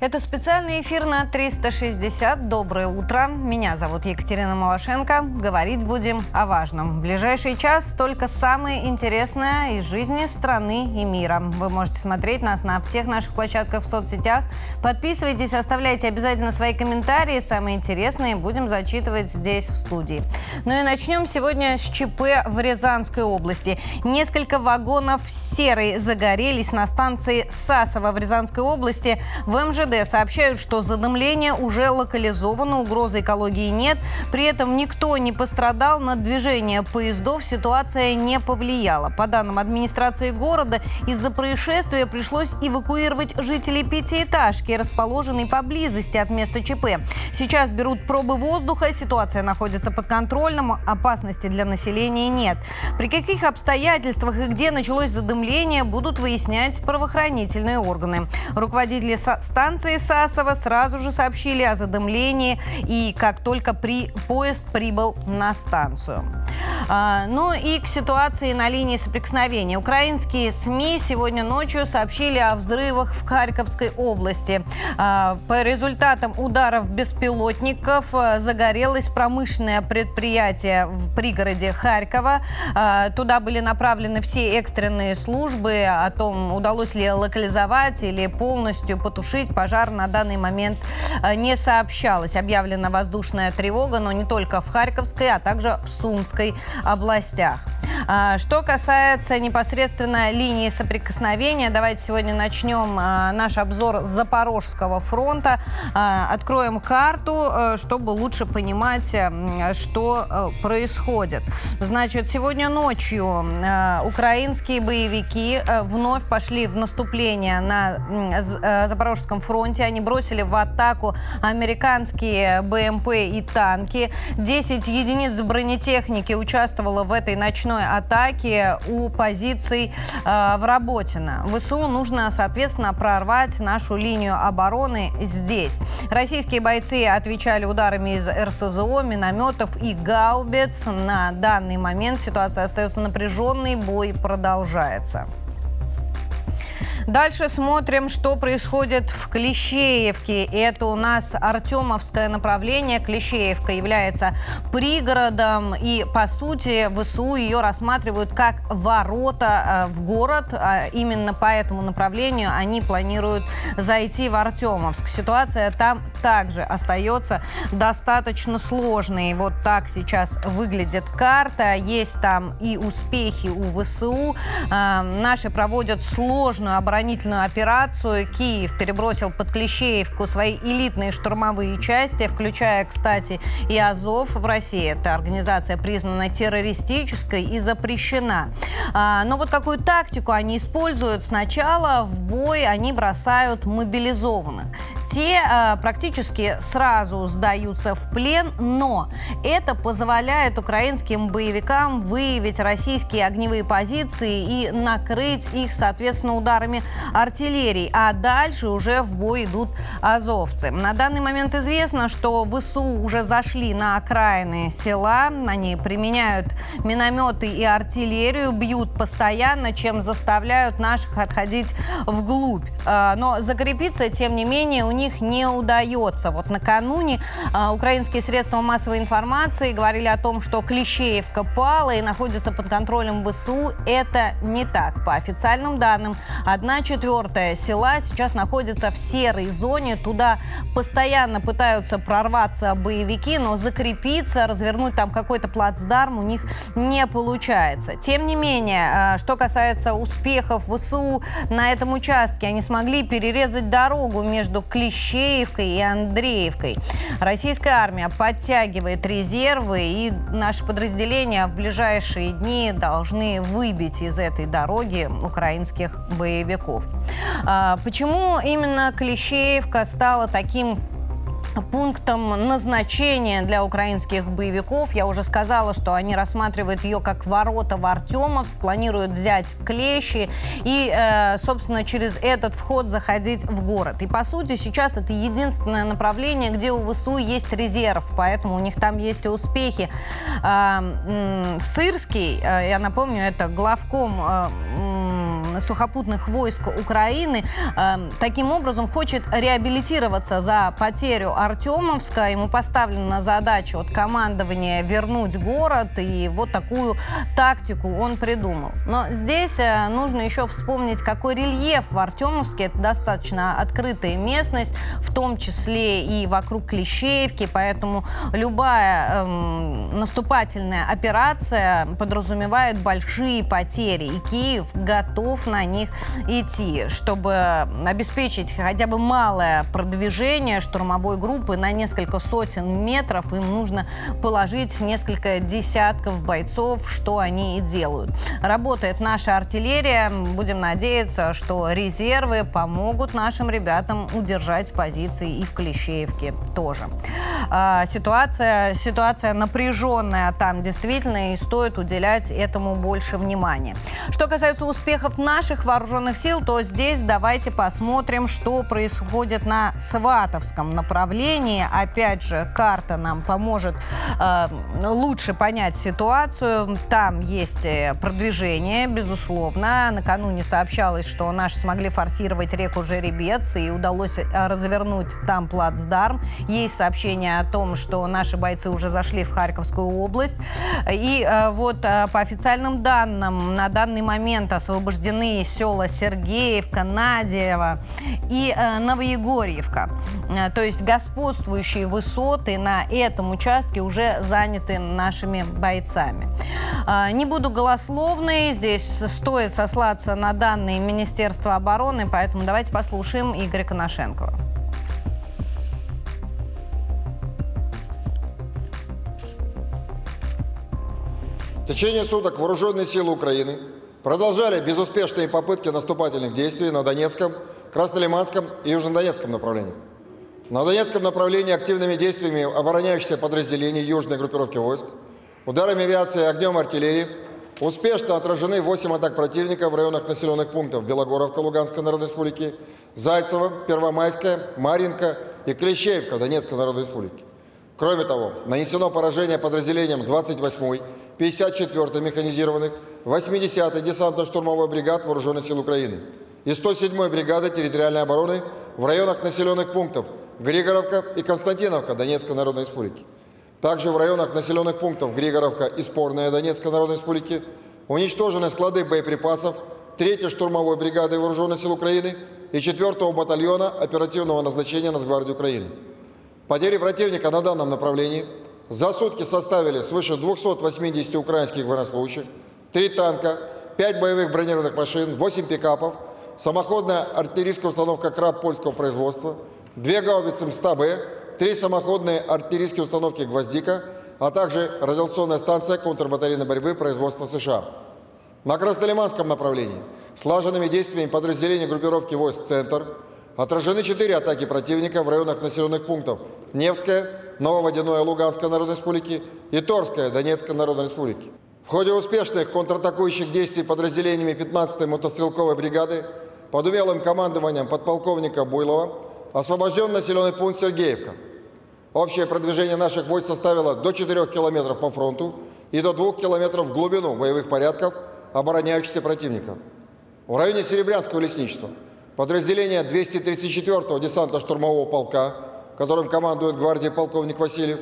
Это специальный эфир на 360. Доброе утро. Меня зовут Екатерина Малашенко. Говорить будем о важном. В ближайший час только самое интересное из жизни страны и мира. Вы можете смотреть нас на всех наших площадках в соцсетях. Подписывайтесь, оставляйте обязательно свои комментарии. Самые интересные будем зачитывать здесь, в студии. Ну и начнем сегодня с ЧП в Рязанской области. Несколько вагонов серой загорелись на станции Сасово в Рязанской области. В МЖД МВД сообщают, что задымление уже локализовано, угрозы экологии нет. При этом никто не пострадал, на движение поездов ситуация не повлияла. По данным администрации города, из-за происшествия пришлось эвакуировать жителей пятиэтажки, расположенной поблизости от места ЧП. Сейчас берут пробы воздуха, ситуация находится под контролем, опасности для населения нет. При каких обстоятельствах и где началось задымление, будут выяснять правоохранительные органы. Руководители станции станции Сасово сразу же сообщили о задымлении и как только при... поезд прибыл на станцию. А, ну и к ситуации на линии соприкосновения. Украинские СМИ сегодня ночью сообщили о взрывах в Харьковской области. А, по результатам ударов беспилотников а, загорелось промышленное предприятие в пригороде Харькова. А, туда были направлены все экстренные службы. О том, удалось ли локализовать или полностью потушить пожар, на данный момент а, не сообщалось. Объявлена воздушная тревога, но не только в Харьковской, а также в Сумской областях. А, что касается непосредственно линии соприкосновения, давайте сегодня начнем а, наш обзор с Запорожского фронта. А, откроем карту, э, чтобы лучше понимать, э, что э, происходит. Значит, сегодня ночью украинские боевики вновь пошли в наступление на Запорожском фронте. Они бросили в атаку американские БМП и танки. 10 единиц бронетехники участвовало в этой ночной атаки у позиций э, в Работино. ВСУ нужно, соответственно, прорвать нашу линию обороны здесь. Российские бойцы отвечали ударами из РСЗО, минометов и гаубиц. На данный момент ситуация остается напряженной, бой продолжается. Дальше смотрим, что происходит в Клещеевке. Это у нас Артемовское направление. Клещеевка является пригородом. И, по сути, ВСУ ее рассматривают как ворота э, в город. А именно по этому направлению они планируют зайти в Артемовск. Ситуация там также остается достаточно сложной. Вот так сейчас выглядит карта. Есть там и успехи у ВСУ. Э, наши проводят сложную оборону оборонительную операцию. Киев перебросил под Клещеевку свои элитные штурмовые части, включая, кстати, и Азов в России. Эта организация признана террористической и запрещена. А, но вот какую тактику они используют? Сначала в бой они бросают мобилизованных те э, практически сразу сдаются в плен, но это позволяет украинским боевикам выявить российские огневые позиции и накрыть их, соответственно, ударами артиллерии. А дальше уже в бой идут азовцы. На данный момент известно, что ВСУ уже зашли на окраины села. Они применяют минометы и артиллерию, бьют постоянно, чем заставляют наших отходить вглубь. Э, но закрепиться, тем не менее, у них не удается. Вот накануне а, украинские средства массовой информации говорили о том, что Клещеевка пала и находится под контролем ВСУ. Это не так. По официальным данным, одна четвертая села сейчас находится в серой зоне. Туда постоянно пытаются прорваться боевики, но закрепиться, развернуть там какой-то плацдарм у них не получается. Тем не менее, а, что касается успехов ВСУ на этом участке, они смогли перерезать дорогу между Клещеевкой и Андреевкой. Российская армия подтягивает резервы, и наши подразделения в ближайшие дни должны выбить из этой дороги украинских боевиков. А, почему именно Клещеевка стала таким пунктом назначения для украинских боевиков. Я уже сказала, что они рассматривают ее как ворота в Артемовск, планируют взять клещи и, э, собственно, через этот вход заходить в город. И, по сути, сейчас это единственное направление, где у ВСУ есть резерв, поэтому у них там есть и успехи. Э, Сырский, э, я напомню, это главком сухопутных войск Украины э, таким образом хочет реабилитироваться за потерю Артемовска. Ему поставлена задача от командования вернуть город, и вот такую тактику он придумал. Но здесь э, нужно еще вспомнить, какой рельеф в Артемовске. Это достаточно открытая местность, в том числе и вокруг Клещеевки, поэтому любая эм, наступательная операция подразумевает большие потери, и Киев готов на них идти, чтобы обеспечить хотя бы малое продвижение штурмовой группы на несколько сотен метров. Им нужно положить несколько десятков бойцов, что они и делают. Работает наша артиллерия. Будем надеяться, что резервы помогут нашим ребятам удержать позиции и в Клещеевке тоже. А, ситуация, ситуация напряженная там действительно, и стоит уделять этому больше внимания. Что касается успехов наших вооруженных сил, то здесь давайте посмотрим, что происходит на Сватовском направлении. Опять же, карта нам поможет э, лучше понять ситуацию. Там есть э, продвижение, безусловно. Накануне сообщалось, что наши смогли форсировать реку Жеребец и удалось э, развернуть там плацдарм. Есть сообщение о том, что наши бойцы уже зашли в Харьковскую область. И э, вот э, по официальным данным, на данный момент освобождены села Сергеевка, Надеева и э, Новоегорьевка. Э, то есть господствующие высоты на этом участке уже заняты нашими бойцами. Э, не буду голословной, здесь стоит сослаться на данные Министерства обороны, поэтому давайте послушаем Игоря Коношенкова. В течение суток вооруженные силы Украины продолжали безуспешные попытки наступательных действий на Донецком, Краснолиманском и Южнодонецком направлениях. На Донецком направлении активными действиями обороняющихся подразделений южной группировки войск, ударами авиации и огнем артиллерии успешно отражены 8 атак противника в районах населенных пунктов Белогоровка Луганской Народной Республики, Зайцево, Первомайская, Маринка и Клещеевка Донецкой Народной Республики. Кроме того, нанесено поражение подразделениям 28-й, 54-й механизированных, 80-й десантно-штурмовой бригад Вооруженных сил Украины и 107-й бригады территориальной обороны в районах населенных пунктов Григоровка и Константиновка Донецкой Народной Республики. Также в районах населенных пунктов Григоровка и Спорная Донецкой Народной Республики уничтожены склады боеприпасов 3-й штурмовой бригады Вооруженных сил Украины и 4-го батальона оперативного назначения Нацгвардии Украины. Потери противника на данном направлении – за сутки составили свыше 280 украинских военнослужащих, 3 танка, 5 боевых бронированных машин, 8 пикапов, самоходная артиллерийская установка «Краб» польского производства, 2 гаубицы МСТА-Б, 3 самоходные артиллерийские установки «Гвоздика», а также радиационная станция контрбатарейной борьбы производства США. На Краснолиманском направлении слаженными действиями подразделений группировки войск «Центр» отражены 4 атаки противника в районах населенных пунктов Невская, Нововодяное Луганской Народной Республики и Торская Донецкой Народной Республики. В ходе успешных контратакующих действий подразделениями 15-й мотострелковой бригады под умелым командованием подполковника Буйлова освобожден населенный пункт Сергеевка. Общее продвижение наших войск составило до 4 километров по фронту и до 2 километров в глубину боевых порядков обороняющихся противника. В районе Серебрянского лесничества подразделение 234-го десанта штурмового полка которым командует гвардия полковник Васильев,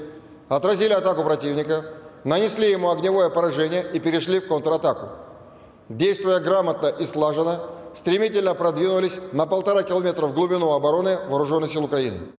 отразили атаку противника, нанесли ему огневое поражение и перешли в контратаку. Действуя грамотно и слаженно, стремительно продвинулись на полтора километра в глубину обороны Вооруженных сил Украины.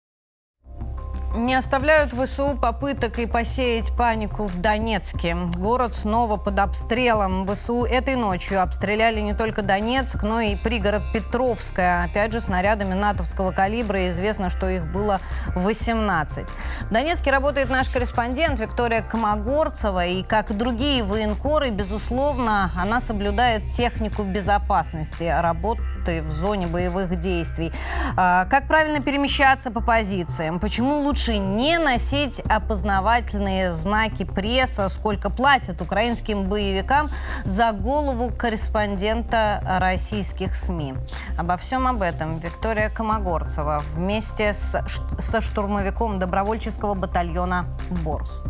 Не оставляют ВСУ попыток и посеять панику в Донецке. Город снова под обстрелом. ВСУ этой ночью обстреляли не только Донецк, но и пригород Петровская. Опять же, снарядами натовского калибра. Известно, что их было 18. В Донецке работает наш корреспондент Виктория Комогорцева. И, как и другие военкоры, безусловно, она соблюдает технику безопасности. Работ работы в зоне боевых действий. А, как правильно перемещаться по позициям? Почему лучше не носить опознавательные знаки пресса? Сколько платят украинским боевикам за голову корреспондента российских СМИ? Обо всем об этом Виктория Комогорцева вместе с, со штурмовиком добровольческого батальона «Борс».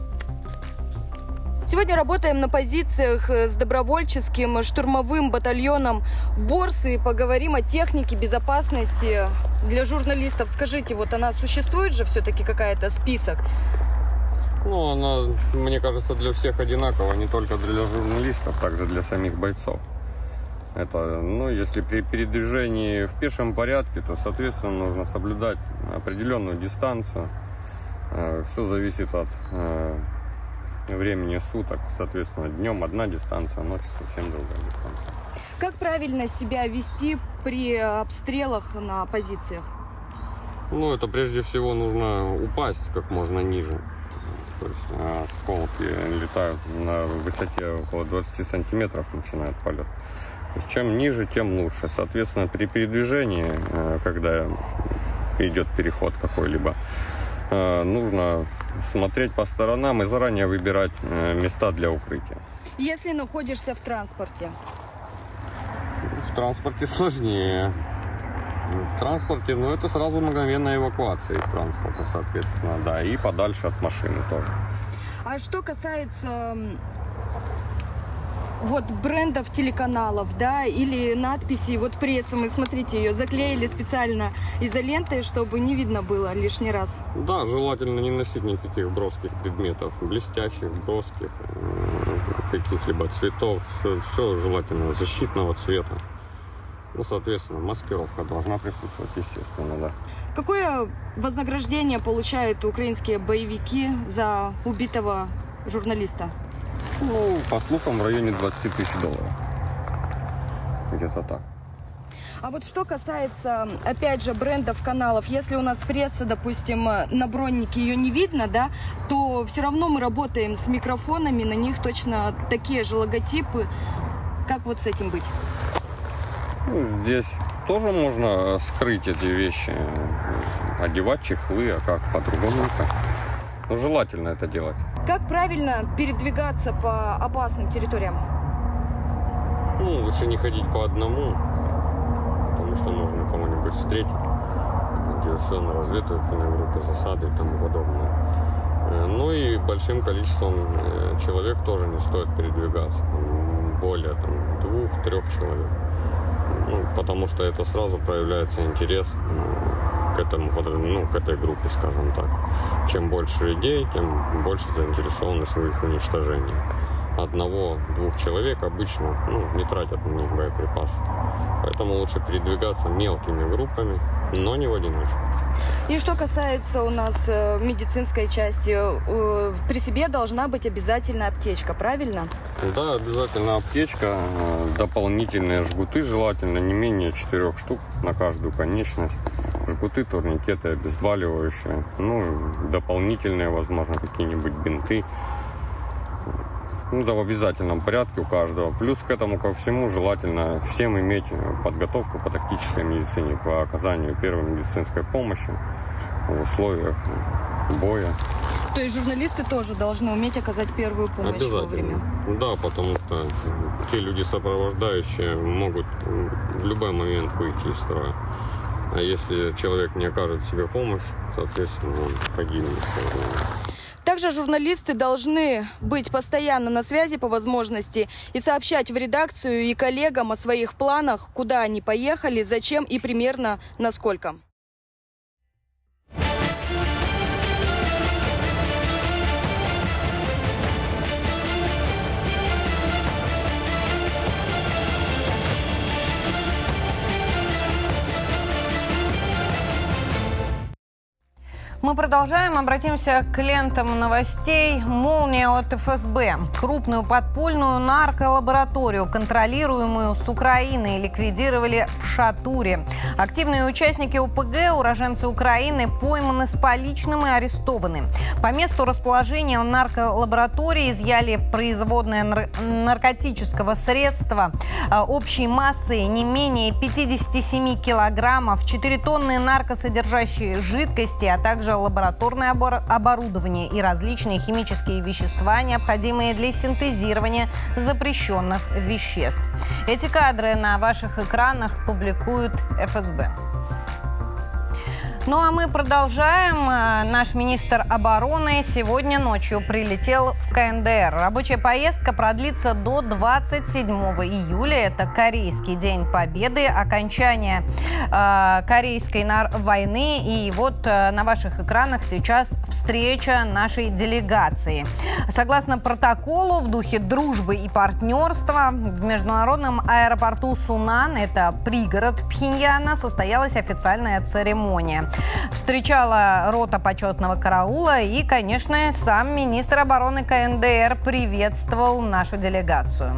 Сегодня работаем на позициях э, с добровольческим штурмовым батальоном Борсы и поговорим о технике безопасности для журналистов. Скажите, вот она существует же все-таки какая-то список? Ну, она, мне кажется, для всех одинакова, не только для журналистов, также для самих бойцов. Это, ну, если при передвижении в пешем порядке, то, соответственно, нужно соблюдать определенную дистанцию. Э, Все зависит от э, времени суток. Соответственно, днем одна дистанция, ночью совсем другая дистанция. Как правильно себя вести при обстрелах на позициях? Ну, это прежде всего нужно упасть как можно ниже. То есть э, осколки летают на высоте около 20 сантиметров, начинает полет. То есть чем ниже, тем лучше. Соответственно, при передвижении, э, когда идет переход какой-либо, э, нужно смотреть по сторонам и заранее выбирать э, места для укрытия. Если находишься в транспорте, В транспорте сложнее. В транспорте, ну, это сразу мгновенная эвакуация из транспорта, соответственно, да, и подальше от машины тоже. А что касается вот брендов телеканалов, да, или надписей, вот пресса, мы смотрите, ее заклеили специально изолентой, чтобы не видно было лишний раз. Да, желательно не носить никаких броских предметов, блестящих, броских, каких-либо цветов, все, желательно защитного цвета. Ну, соответственно, маскировка должна присутствовать, естественно, да. Какое вознаграждение получают украинские боевики за убитого журналиста? Ну, по слухам, в районе 20 тысяч долларов. Где-то так. А вот что касается, опять же, брендов каналов, если у нас пресса, допустим, на броннике ее не видно, да, то все равно мы работаем с микрофонами, на них точно такие же логотипы. Как вот с этим быть? Ну, здесь тоже можно скрыть эти вещи, э, одевать чехлы, а как по-другому. Но желательно это делать. Как правильно передвигаться по опасным территориям? Ну, лучше не ходить по одному, потому что можно кого-нибудь встретить, диверсионно-разведывательные группы, засады и тому подобное. Э, Ну и большим количеством э, человек тоже не стоит передвигаться, более там, двух-трех человек. Ну, потому что это сразу проявляется интерес к этому ну, к этой группе, скажем так. Чем больше людей, тем больше заинтересованность в их уничтожении. Одного-двух человек обычно ну, не тратят на них боеприпасы. Поэтому лучше передвигаться мелкими группами, но не в одиночку. И что касается у нас э, медицинской части, э, при себе должна быть обязательно аптечка, правильно? Да, обязательно аптечка, э, дополнительные жгуты, желательно не менее четырех штук на каждую конечность. Жгуты, турникеты, обезболивающие. Ну, дополнительные, возможно, какие-нибудь бинты. Ну да, в обязательном порядке у каждого. Плюс к этому ко всему желательно всем иметь подготовку по тактической медицине по оказанию первой медицинской помощи в условиях боя. То есть журналисты тоже должны уметь оказать первую помощь вовремя. Да, потому что те люди сопровождающие могут в любой момент выйти из строя. А если человек не окажет себе помощь, соответственно, он погибнет. Также журналисты должны быть постоянно на связи по возможности и сообщать в редакцию и коллегам о своих планах, куда они поехали, зачем и примерно насколько. Мы продолжаем. Обратимся к лентам новостей. Молния от ФСБ. Крупную подпольную нарколабораторию, контролируемую с Украины, ликвидировали в Шатуре. Активные участники УПГ, уроженцы Украины, пойманы с поличным и арестованы. По месту расположения нарколаборатории изъяли производное нар- наркотического средства а, общей массой не менее 57 килограммов, 4 тонны наркосодержащей жидкости, а также лабораторное обор- оборудование и различные химические вещества, необходимые для синтезирования запрещенных веществ. Эти кадры на ваших экранах публикует ФСБ. Ну а мы продолжаем. Э, наш министр обороны сегодня ночью прилетел в КНДР. Рабочая поездка продлится до 27 июля. Это Корейский день Победы, окончание э, Корейской войны. И вот э, на ваших экранах сейчас встреча нашей делегации. Согласно протоколу, в духе дружбы и партнерства в международном аэропорту Сунан, это пригород Пхеньяна, состоялась официальная церемония. Встречала рота почетного караула и, конечно, сам министр обороны КНДР приветствовал нашу делегацию.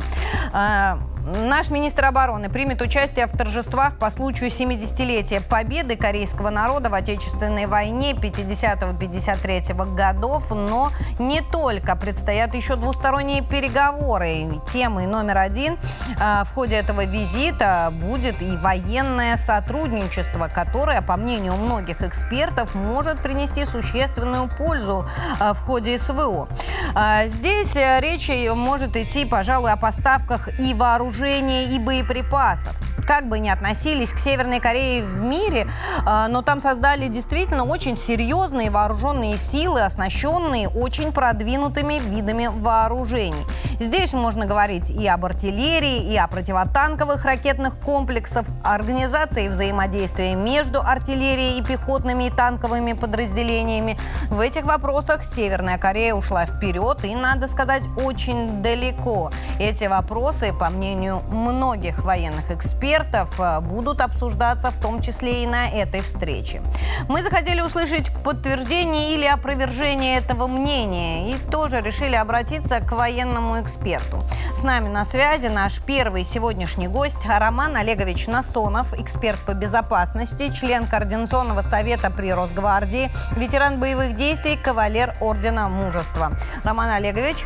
Наш министр обороны примет участие в торжествах по случаю 70-летия победы корейского народа в Отечественной войне 50-53 годов, но не только. Предстоят еще двусторонние переговоры. Темой номер один а, в ходе этого визита будет и военное сотрудничество, которое, по мнению многих экспертов, может принести существенную пользу а, в ходе СВО. А, здесь э, речь может идти, пожалуй, о поставках и вооружениях вооружения и боеприпасов. Как бы ни относились к Северной Корее в мире, а, но там создали действительно очень серьезные вооруженные силы, оснащенные очень продвинутыми видами вооружений. Здесь можно говорить и об артиллерии, и о противотанковых ракетных комплексах, организации взаимодействия между артиллерией и пехотными и танковыми подразделениями. В этих вопросах Северная Корея ушла вперед и, надо сказать, очень далеко. Эти вопросы, по мнению многих военных экспертов, будут обсуждаться в том числе и на этой встрече. Мы захотели услышать подтверждение или опровержение этого мнения и тоже решили обратиться к военному эксперту. С нами на связи наш первый сегодняшний гость Роман Олегович Насонов, эксперт по безопасности, член Координационного совета при Росгвардии, ветеран боевых действий, кавалер Ордена Мужества. Роман Олегович,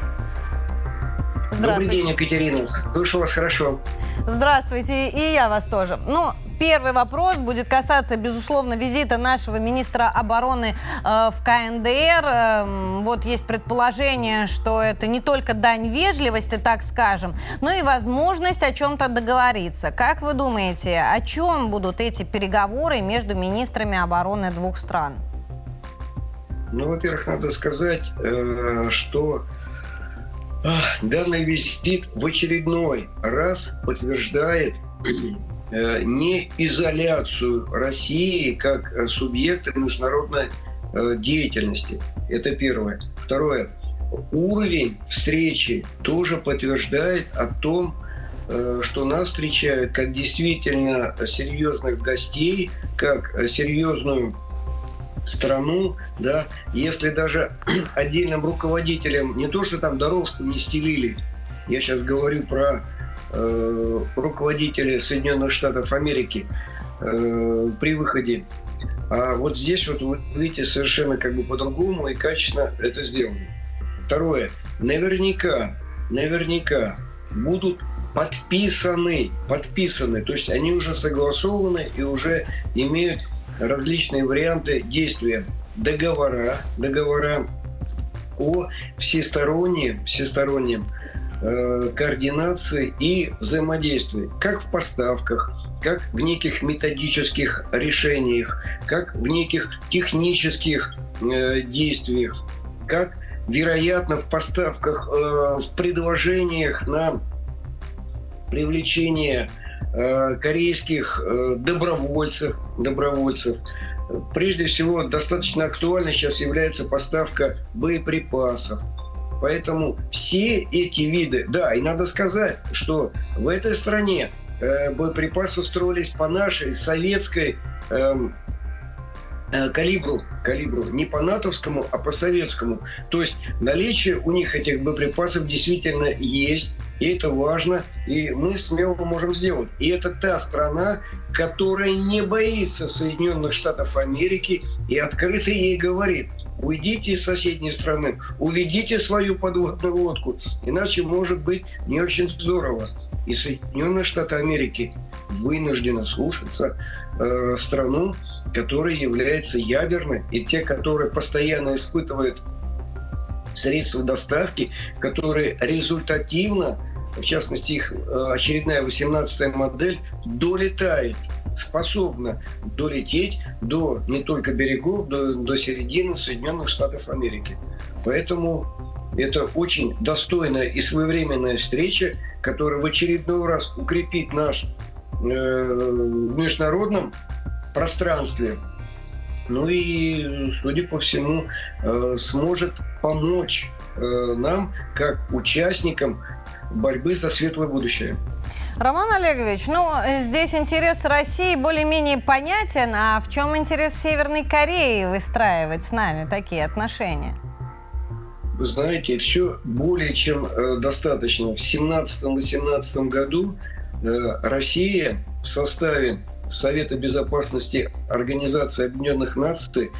Здравствуйте. Добрый день, Екатерина. Слышу вас хорошо. Здравствуйте, и я вас тоже. Ну, Первый вопрос будет касаться, безусловно, визита нашего министра обороны э, в КНДР. Э, вот есть предположение, что это не только дань вежливости, так скажем, но и возможность о чем-то договориться. Как вы думаете, о чем будут эти переговоры между министрами обороны двух стран? Ну, во-первых, надо сказать, э, что данный визит в очередной раз подтверждает Э, не изоляцию России как э, субъекта международной э, деятельности. Это первое. Второе. Уровень встречи тоже подтверждает о том, что нас встречают как действительно серьезных гостей, как серьезную страну, да, если даже отдельным руководителям не то, что там дорожку не стелили, я сейчас говорю про Э, руководители Соединенных Штатов Америки э, при выходе. А вот здесь вот вы видите совершенно как бы по-другому и качественно это сделано. Второе. Наверняка, наверняка будут подписаны, подписаны, то есть они уже согласованы и уже имеют различные варианты действия. Договора, договора о всестороннем, всестороннем Э, координации и взаимодействия, как в поставках, как в неких методических решениях, как в неких технических э, действиях, как, вероятно, в поставках, э, в предложениях на привлечение э, корейских э, добровольцев, добровольцев. Прежде всего, достаточно актуальной сейчас является поставка боеприпасов, Поэтому все эти виды, да, и надо сказать, что в этой стране э, боеприпасы строились по нашей советской эм, э, калибру, калибру, не по натовскому, а по советскому. То есть наличие у них этих боеприпасов действительно есть, и это важно, и мы смело можем сделать. И это та страна, которая не боится Соединенных Штатов Америки и открыто ей говорит – Уйдите из соседней страны, уведите свою подводную лодку, иначе может быть не очень здорово. И Соединенные Штаты Америки вынуждены слушаться э, страну, которая является ядерной, и те, которые постоянно испытывают средства доставки, которые результативно, в частности их э, очередная 18-я модель, долетает способна долететь до не только берегов, до, до середины Соединенных Штатов Америки. Поэтому это очень достойная и своевременная встреча, которая в очередной раз укрепит нас э, в международном пространстве. Ну и, судя по всему, э, сможет помочь нам, как участникам борьбы за светлое будущее. Роман Олегович, ну, здесь интерес России более-менее понятен, а в чем интерес Северной Кореи выстраивать с нами такие отношения? Вы знаете, все более чем э, достаточно. В 17-18 году э, Россия в составе Совета Безопасности Организации Объединенных Наций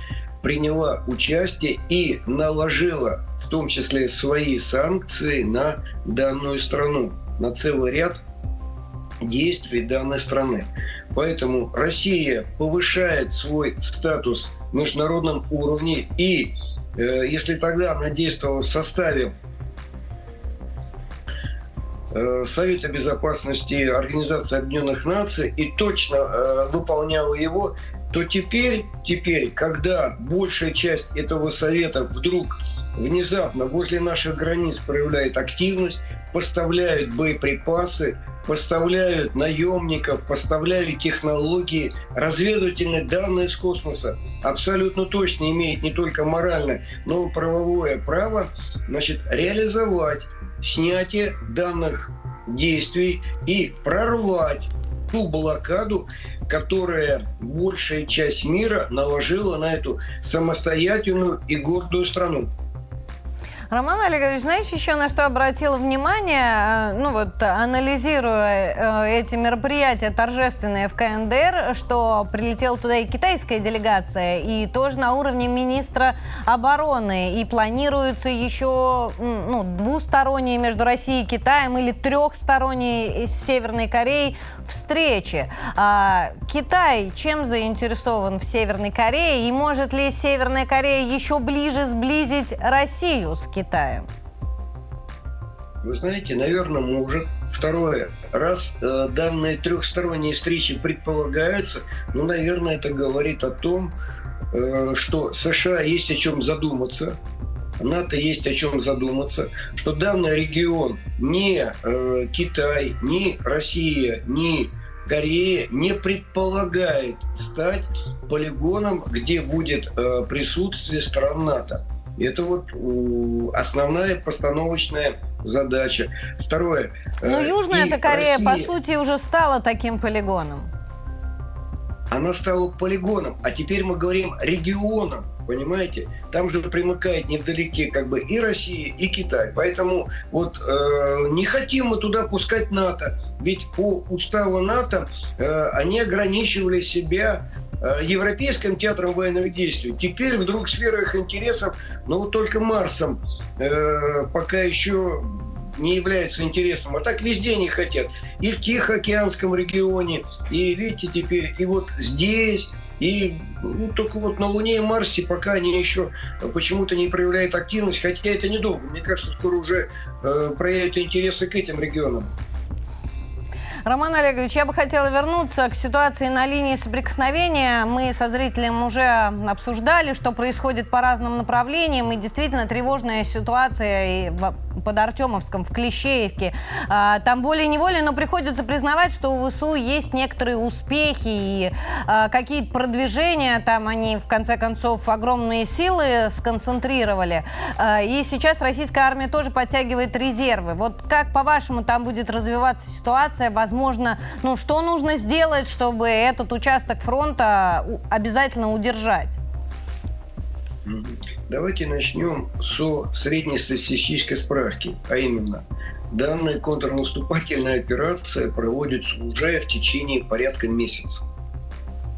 приняла участие и наложила в том числе свои санкции на данную страну, на целый ряд действий данной страны. Поэтому Россия повышает свой статус в международном уровне и э, если тогда она действовала в составе э, Совета Безопасности Организации Объединенных Наций и точно э, выполняла его, то теперь, теперь, когда большая часть этого совета вдруг внезапно возле наших границ проявляет активность, поставляют боеприпасы, поставляют наемников, поставляют технологии, разведывательные данные из космоса. Абсолютно точно имеет не только моральное, но и правовое право значит, реализовать снятие данных действий и прорвать ту блокаду, которая большая часть мира наложила на эту самостоятельную и гордую страну. Роман Олегович, знаете, еще на что обратила внимание, э, ну вот, анализируя э, эти мероприятия торжественные в КНДР, что прилетела туда и китайская делегация, и тоже на уровне министра обороны, и планируется еще ну, двусторонние между Россией и Китаем или трехсторонние с Северной Кореей встречи. А Китай чем заинтересован в Северной Корее, и может ли Северная Корея еще ближе сблизить Россию с Китаем? Китаем? Вы знаете, наверное, может. Второе. Раз э, данные трехсторонние встречи предполагаются, ну, наверное, это говорит о том, э, что США есть о чем задуматься, НАТО есть о чем задуматься, что данный регион не э, Китай, ни Россия, ни Корея не предполагает стать полигоном, где будет э, присутствие стран НАТО. Это вот основная постановочная задача. Второе. Ну, э, Южная-то Корея, Россия, по сути, уже стала таким полигоном. Она стала полигоном, а теперь мы говорим регионом, понимаете? Там же примыкает невдалеке как бы и Россия, и Китай. Поэтому вот э, не хотим мы туда пускать НАТО. Ведь по уставу НАТО э, они ограничивали себя Э, Европейским театром военных действий. Теперь вдруг сфера их интересов, ну вот только Марсом э, пока еще не является интересом, а так везде не хотят. И в Тихоокеанском регионе, и видите теперь, и вот здесь, и ну, только вот на Луне и Марсе пока они еще почему-то не проявляют активность, хотя это недолго. Мне кажется, скоро уже э, проявят интересы к этим регионам. Роман Олегович, я бы хотела вернуться к ситуации на линии соприкосновения. Мы со зрителем уже обсуждали, что происходит по разным направлениям, и действительно тревожная ситуация и под Артемовском, в Клещеевке. А, там волей-неволей, но приходится признавать, что у ВСУ есть некоторые успехи и а, какие-то продвижения. Там они, в конце концов, огромные силы сконцентрировали. А, и сейчас российская армия тоже подтягивает резервы. Вот как, по-вашему, там будет развиваться ситуация? Возможно, возможно, ну, что нужно сделать, чтобы этот участок фронта обязательно удержать? Давайте начнем со среднестатистической справки, а именно, данная контрнаступательная операция проводится уже в течение порядка месяца.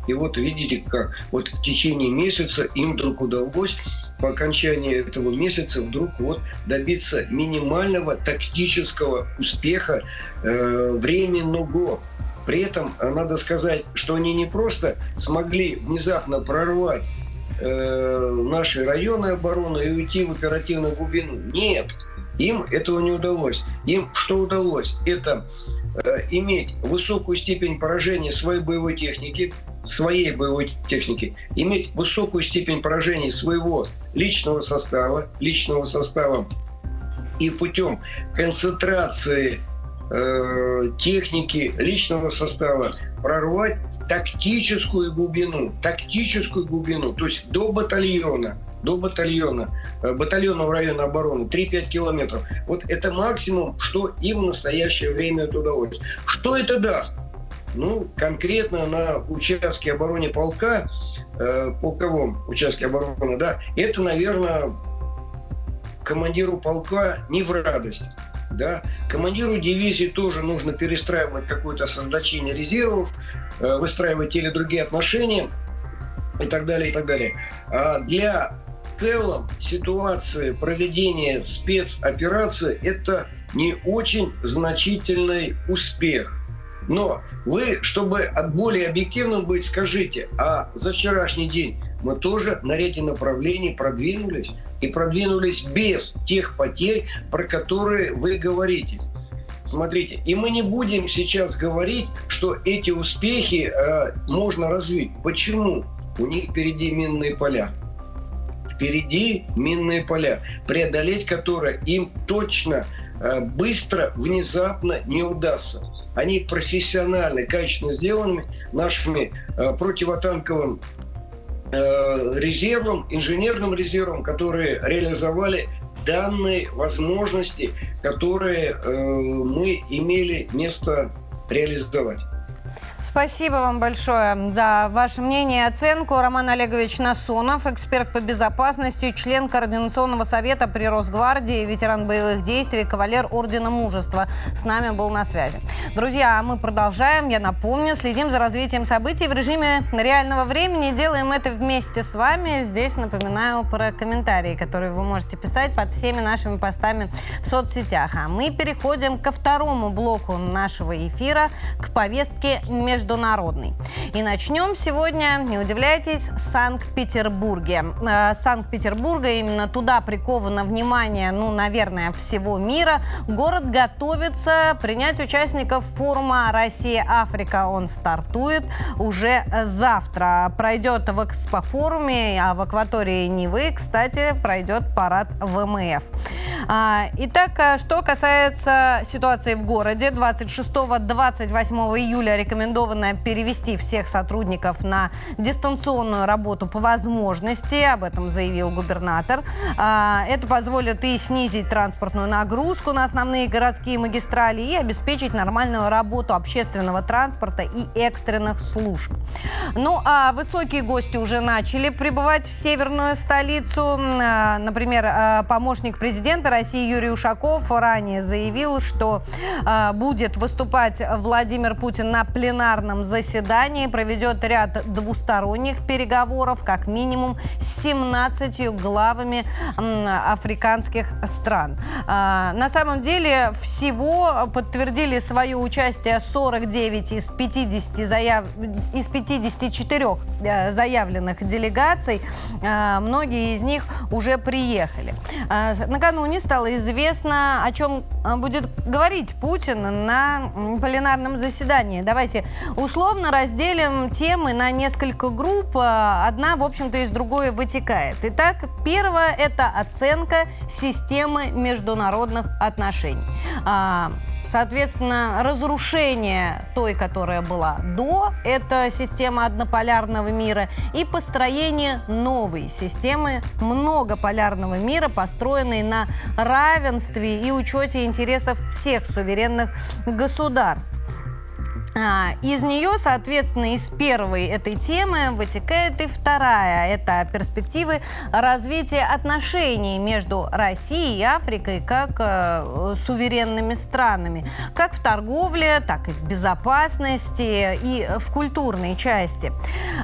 И вот видите, как вот в течение месяца им вдруг удалось по окончании этого месяца вдруг вот добиться минимального тактического успеха э, временного. При этом э, надо сказать, что они не просто смогли внезапно прорвать э, наши районы обороны и уйти в оперативную глубину. Нет, им этого не удалось. Им что удалось? Это э, иметь высокую степень поражения своей боевой техники, своей боевой техники, иметь высокую степень поражения своего личного состава, личного состава и путем концентрации э, техники личного состава прорвать тактическую глубину, тактическую глубину, то есть до батальона, до батальона, э, батальонного района обороны 3-5 километров. Вот это максимум, что им в настоящее время это удалось. Что это даст? Ну, конкретно на участке обороны полка, э, полковом участке обороны, да, это, наверное, командиру полка не в радость. Да? Командиру дивизии тоже нужно перестраивать какое-то сосредоточение резервов, э, выстраивать те или другие отношения и так далее, и так далее. А для целом ситуации проведения спецоперации это не очень значительный успех. Но вы, чтобы более объективным быть, скажите, а за вчерашний день мы тоже на ряде направлений продвинулись и продвинулись без тех потерь, про которые вы говорите. Смотрите, и мы не будем сейчас говорить, что эти успехи э, можно развить. Почему? У них впереди минные поля. Впереди минные поля, преодолеть которые им точно, быстро, внезапно не удастся. Они профессионально, качественно сделаны нашими э, противотанковым Э, резервом, инженерным резервом, которые реализовали данные возможности, которые э, мы имели место реализовать. Спасибо вам большое за ваше мнение и оценку. Роман Олегович Насонов, эксперт по безопасности, член Координационного совета при Росгвардии, ветеран боевых действий, кавалер Ордена Мужества. С нами был на связи. Друзья, а мы продолжаем. Я напомню, следим за развитием событий в режиме реального времени. Делаем это вместе с вами. Здесь напоминаю про комментарии, которые вы можете писать под всеми нашими постами в соцсетях. А мы переходим ко второму блоку нашего эфира, к повестке между международный. И начнем сегодня, не удивляйтесь, с Санкт-Петербурге. Э, Санкт-Петербурга, именно туда приковано внимание, ну, наверное, всего мира. Город готовится принять участников форума «Россия-Африка». Он стартует уже завтра. Пройдет в экспофоруме, а в акватории Невы, кстати, пройдет парад ВМФ. А, итак, э, что касается ситуации в городе, 26-28 июля рекомендовано перевести всех сотрудников на дистанционную работу по возможности, об этом заявил губернатор. А, это позволит и снизить транспортную нагрузку на основные городские магистрали и обеспечить нормальную работу общественного транспорта и экстренных служб. Ну, а высокие гости уже начали прибывать в северную столицу. А, например, помощник президента России Юрий Ушаков ранее заявил, что будет выступать Владимир Путин на пленарном заседании, проведет ряд двусторонних переговоров, как минимум с 17 главами африканских стран. Э, на самом деле всего подтвердили свое участие 49 из 50 заяв... из 54 э, заявленных делегаций. Э, многие из них уже приехали. Э, накануне стало известно, о чем э, будет говорить Путин на пленарном заседании. Давайте условно разделим темы на несколько групп. Э, одна, в общем-то, из другой вытекает. Итак, первое – это оценка системы международных отношений. А, Соответственно, разрушение той, которая была до, это система однополярного мира, и построение новой системы многополярного мира, построенной на равенстве и учете интересов всех суверенных государств. А, из нее, соответственно, из первой этой темы вытекает и вторая. Это перспективы развития отношений между Россией и Африкой как э, суверенными странами. Как в торговле, так и в безопасности и в культурной части.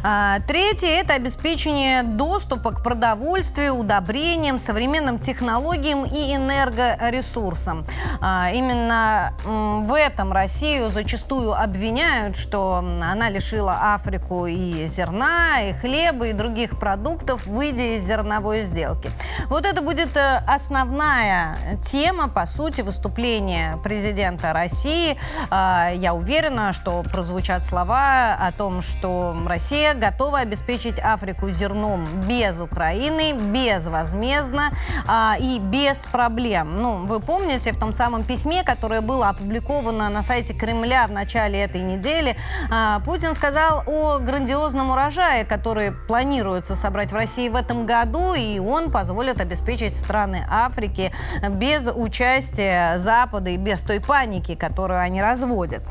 А, третье – это обеспечение доступа к продовольствию, удобрениям, современным технологиям и энергоресурсам. А, именно в этом Россию зачастую обвиняют обвиняют, что она лишила Африку и зерна, и хлеба, и других продуктов, выйдя из зерновой сделки. Вот это будет э, основная тема, по сути, выступления президента России. А, я уверена, что прозвучат слова о том, что Россия готова обеспечить Африку зерном без Украины, безвозмездно а, и без проблем. Ну, вы помните, в том самом письме, которое было опубликовано на сайте Кремля в начале этой недели, а, Путин сказал о грандиозном урожае, который планируется собрать в России в этом году, и он позволит обеспечить страны Африки без участия Запада и без той паники, которую они разводят.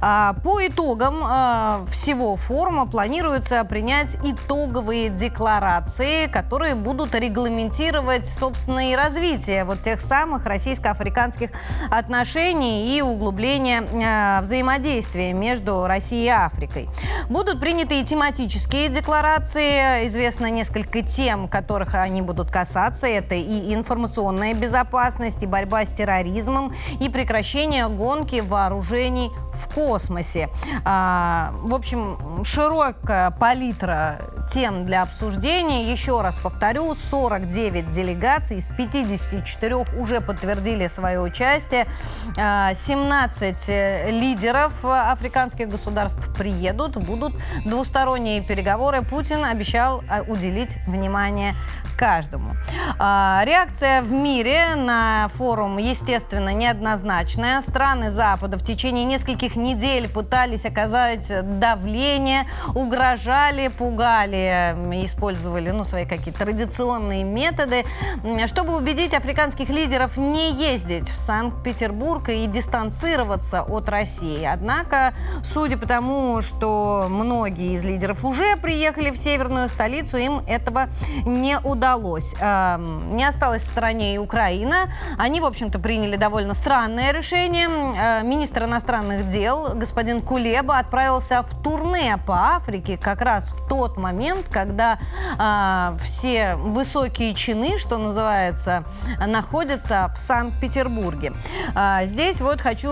А, по итогам а, всего форума планируется принять итоговые декларации, которые будут регламентировать, собственно, и развитие вот тех самых российско-африканских отношений и углубление а, взаимодействия между Россией и Африкой. Будут приняты и тематические декларации. Известно несколько тем, которых они будут касаться. Это и информационная безопасность, и борьба с терроризмом, и прекращение гонки вооружений в космосе. А, в общем, широкая палитра тем для обсуждения. Еще раз повторю, 49 делегаций из 54 уже подтвердили свое участие. 17 а, лидеров африканских государств приедут, будут двусторонние переговоры. Путин обещал а, уделить внимание каждому. А, реакция в мире на форум, естественно, неоднозначная. Страны Запада в течение нескольких недель пытались оказать давление, угрожали, пугали, использовали ну, свои какие-то традиционные методы, чтобы убедить африканских лидеров не ездить в Санкт-Петербург и дистанцироваться от России. Однако, судя по тому, что многие из лидеров уже приехали в северную столицу, им этого не удалось удалось. Эм, не осталась в стороне и Украина. Они, в общем-то, приняли довольно странное решение. Э, министр иностранных дел господин Кулеба отправился в турне по Африке как раз в тот момент, когда э, все высокие чины, что называется, находятся в Санкт-Петербурге. Э, здесь вот хочу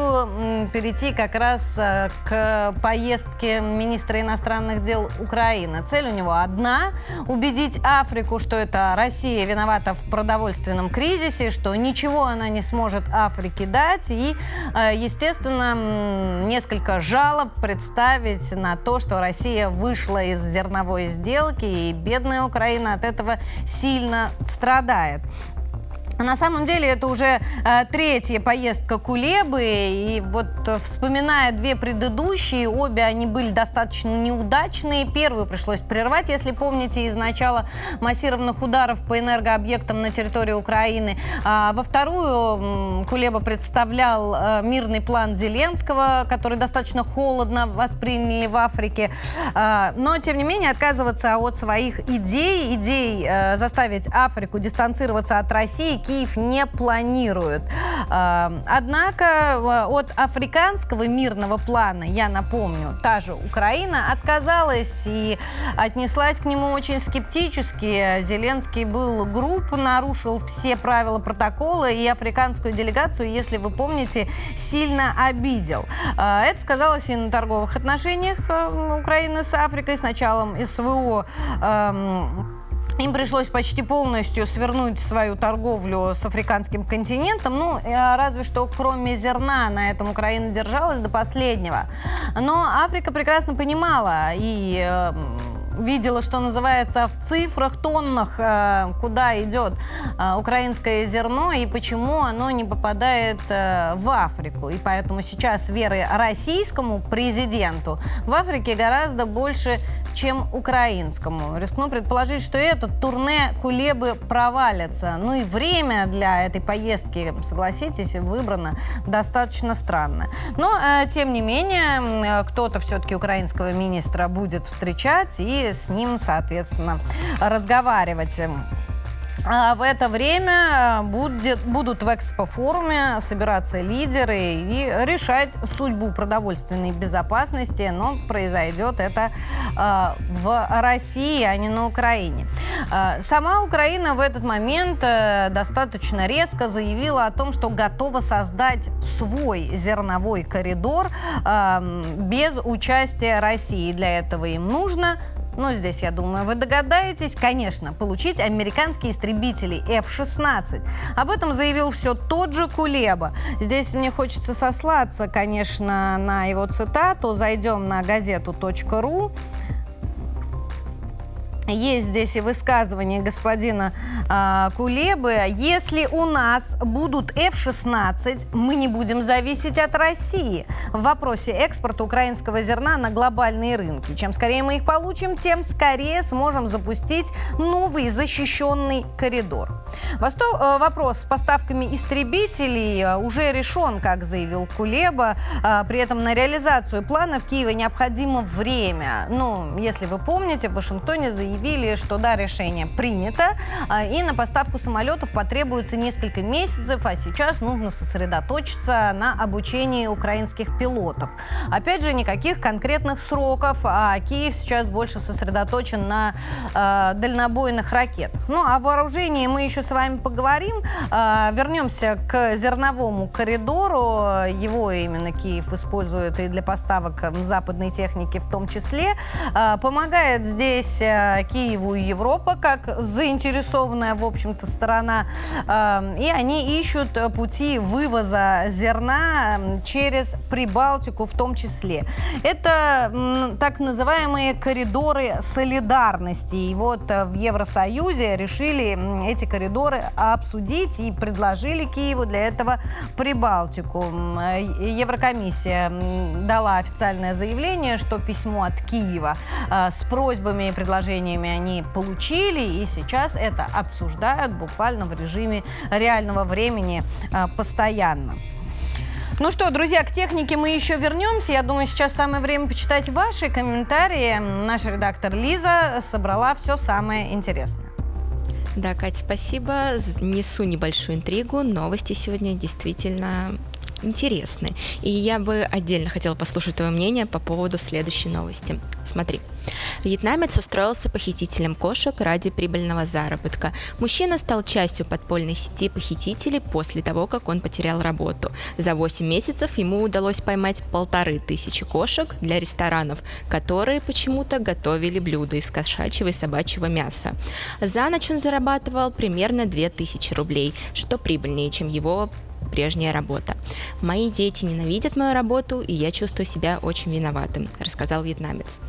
перейти как раз к поездке министра иностранных дел Украины. Цель у него одна – убедить Африку, что это Россия виновата в продовольственном кризисе, что ничего она не сможет Африке дать. И, э, естественно, несколько жалоб представить на то, что Россия вышла из зерновой сделки, и бедная Украина от этого сильно страдает. На самом деле это уже э, третья поездка Кулебы, и вот э, вспоминая две предыдущие, обе они были достаточно неудачные. Первую пришлось прервать, если помните, из начала массированных ударов по энергообъектам на территории Украины. А во вторую Кулеба представлял э, мирный план Зеленского, который достаточно холодно восприняли в Африке. А, но, тем не менее, отказываться от своих идей, идей э, заставить Африку дистанцироваться от России, Киев не планирует. Эм, однако э, от африканского мирного плана, я напомню, та же Украина отказалась и отнеслась к нему очень скептически. Зеленский был груб, нарушил все правила протокола и африканскую делегацию, если вы помните, сильно обидел. Э, это сказалось и на торговых отношениях э, Украины с Африкой с началом СВО. Эм, им пришлось почти полностью свернуть свою торговлю с африканским континентом. Ну, э, разве что кроме зерна на этом Украина держалась до последнего. Но Африка прекрасно понимала и э, видела, что называется, в цифрах, тоннах, э, куда идет украинское зерно и почему оно не попадает в Африку. И поэтому сейчас веры российскому президенту в Африке гораздо больше, чем украинскому. Рискну предположить, что этот турне Кулебы провалится. Ну и время для этой поездки, согласитесь, выбрано достаточно странно. Но, э, тем не менее, кто-то все-таки украинского министра будет встречать и с ним, соответственно, разговаривать. А в это время будет, будут в экспофоруме собираться лидеры и решать судьбу продовольственной безопасности, но произойдет это э, в России, а не на Украине. Э, сама Украина в этот момент э, достаточно резко заявила о том, что готова создать свой зерновой коридор э, без участия России. Для этого им нужно но здесь, я думаю, вы догадаетесь, конечно, получить американские истребители F-16. Об этом заявил все тот же Кулеба. Здесь мне хочется сослаться, конечно, на его цитату. Зайдем на газету.ру. Есть здесь и высказывание господина э, Кулебы. Если у нас будут F-16, мы не будем зависеть от России в вопросе экспорта украинского зерна на глобальные рынки. Чем скорее мы их получим, тем скорее сможем запустить новый защищенный коридор. Восто... Э, вопрос с поставками истребителей э, уже решен, как заявил Кулеба. Э, при этом на реализацию плана в Киеве необходимо время. Ну, если вы помните, в Вашингтоне заявили заявили, что да, решение принято, а, и на поставку самолетов потребуется несколько месяцев, а сейчас нужно сосредоточиться на обучении украинских пилотов. Опять же, никаких конкретных сроков, а Киев сейчас больше сосредоточен на э, дальнобойных ракетах. Ну, о вооружении мы еще с вами поговорим. Э, вернемся к зерновому коридору. Его именно Киев использует и для поставок западной техники в том числе. Э, помогает здесь Киеву и Европа как заинтересованная, в общем-то, сторона. Эм, и они ищут пути вывоза зерна эм, через Прибалтику в том числе. Это так называемые коридоры солидарности. И вот э, в Евросоюзе решили эти коридоры обсудить и предложили Киеву для этого Прибалтику. Э, Еврокомиссия дала официальное заявление, что письмо от Киева э, с просьбами и предложениями решениями они получили, и сейчас это обсуждают буквально в режиме реального времени а, постоянно. Ну что, друзья, к технике мы еще вернемся. Я думаю, сейчас самое время почитать ваши комментарии. Наш редактор Лиза собрала все самое интересное. Да, Катя, спасибо. Несу небольшую интригу. Новости сегодня действительно интересны. И я бы отдельно хотела послушать твое мнение по поводу следующей новости. Смотри. Вьетнамец устроился похитителем кошек ради прибыльного заработка. Мужчина стал частью подпольной сети похитителей после того, как он потерял работу. За 8 месяцев ему удалось поймать полторы тысячи кошек для ресторанов, которые почему-то готовили блюда из кошачьего и собачьего мяса. За ночь он зарабатывал примерно 2000 рублей, что прибыльнее, чем его прежняя работа. Мои дети ненавидят мою работу, и я чувствую себя очень виноватым, рассказал вьетнамец.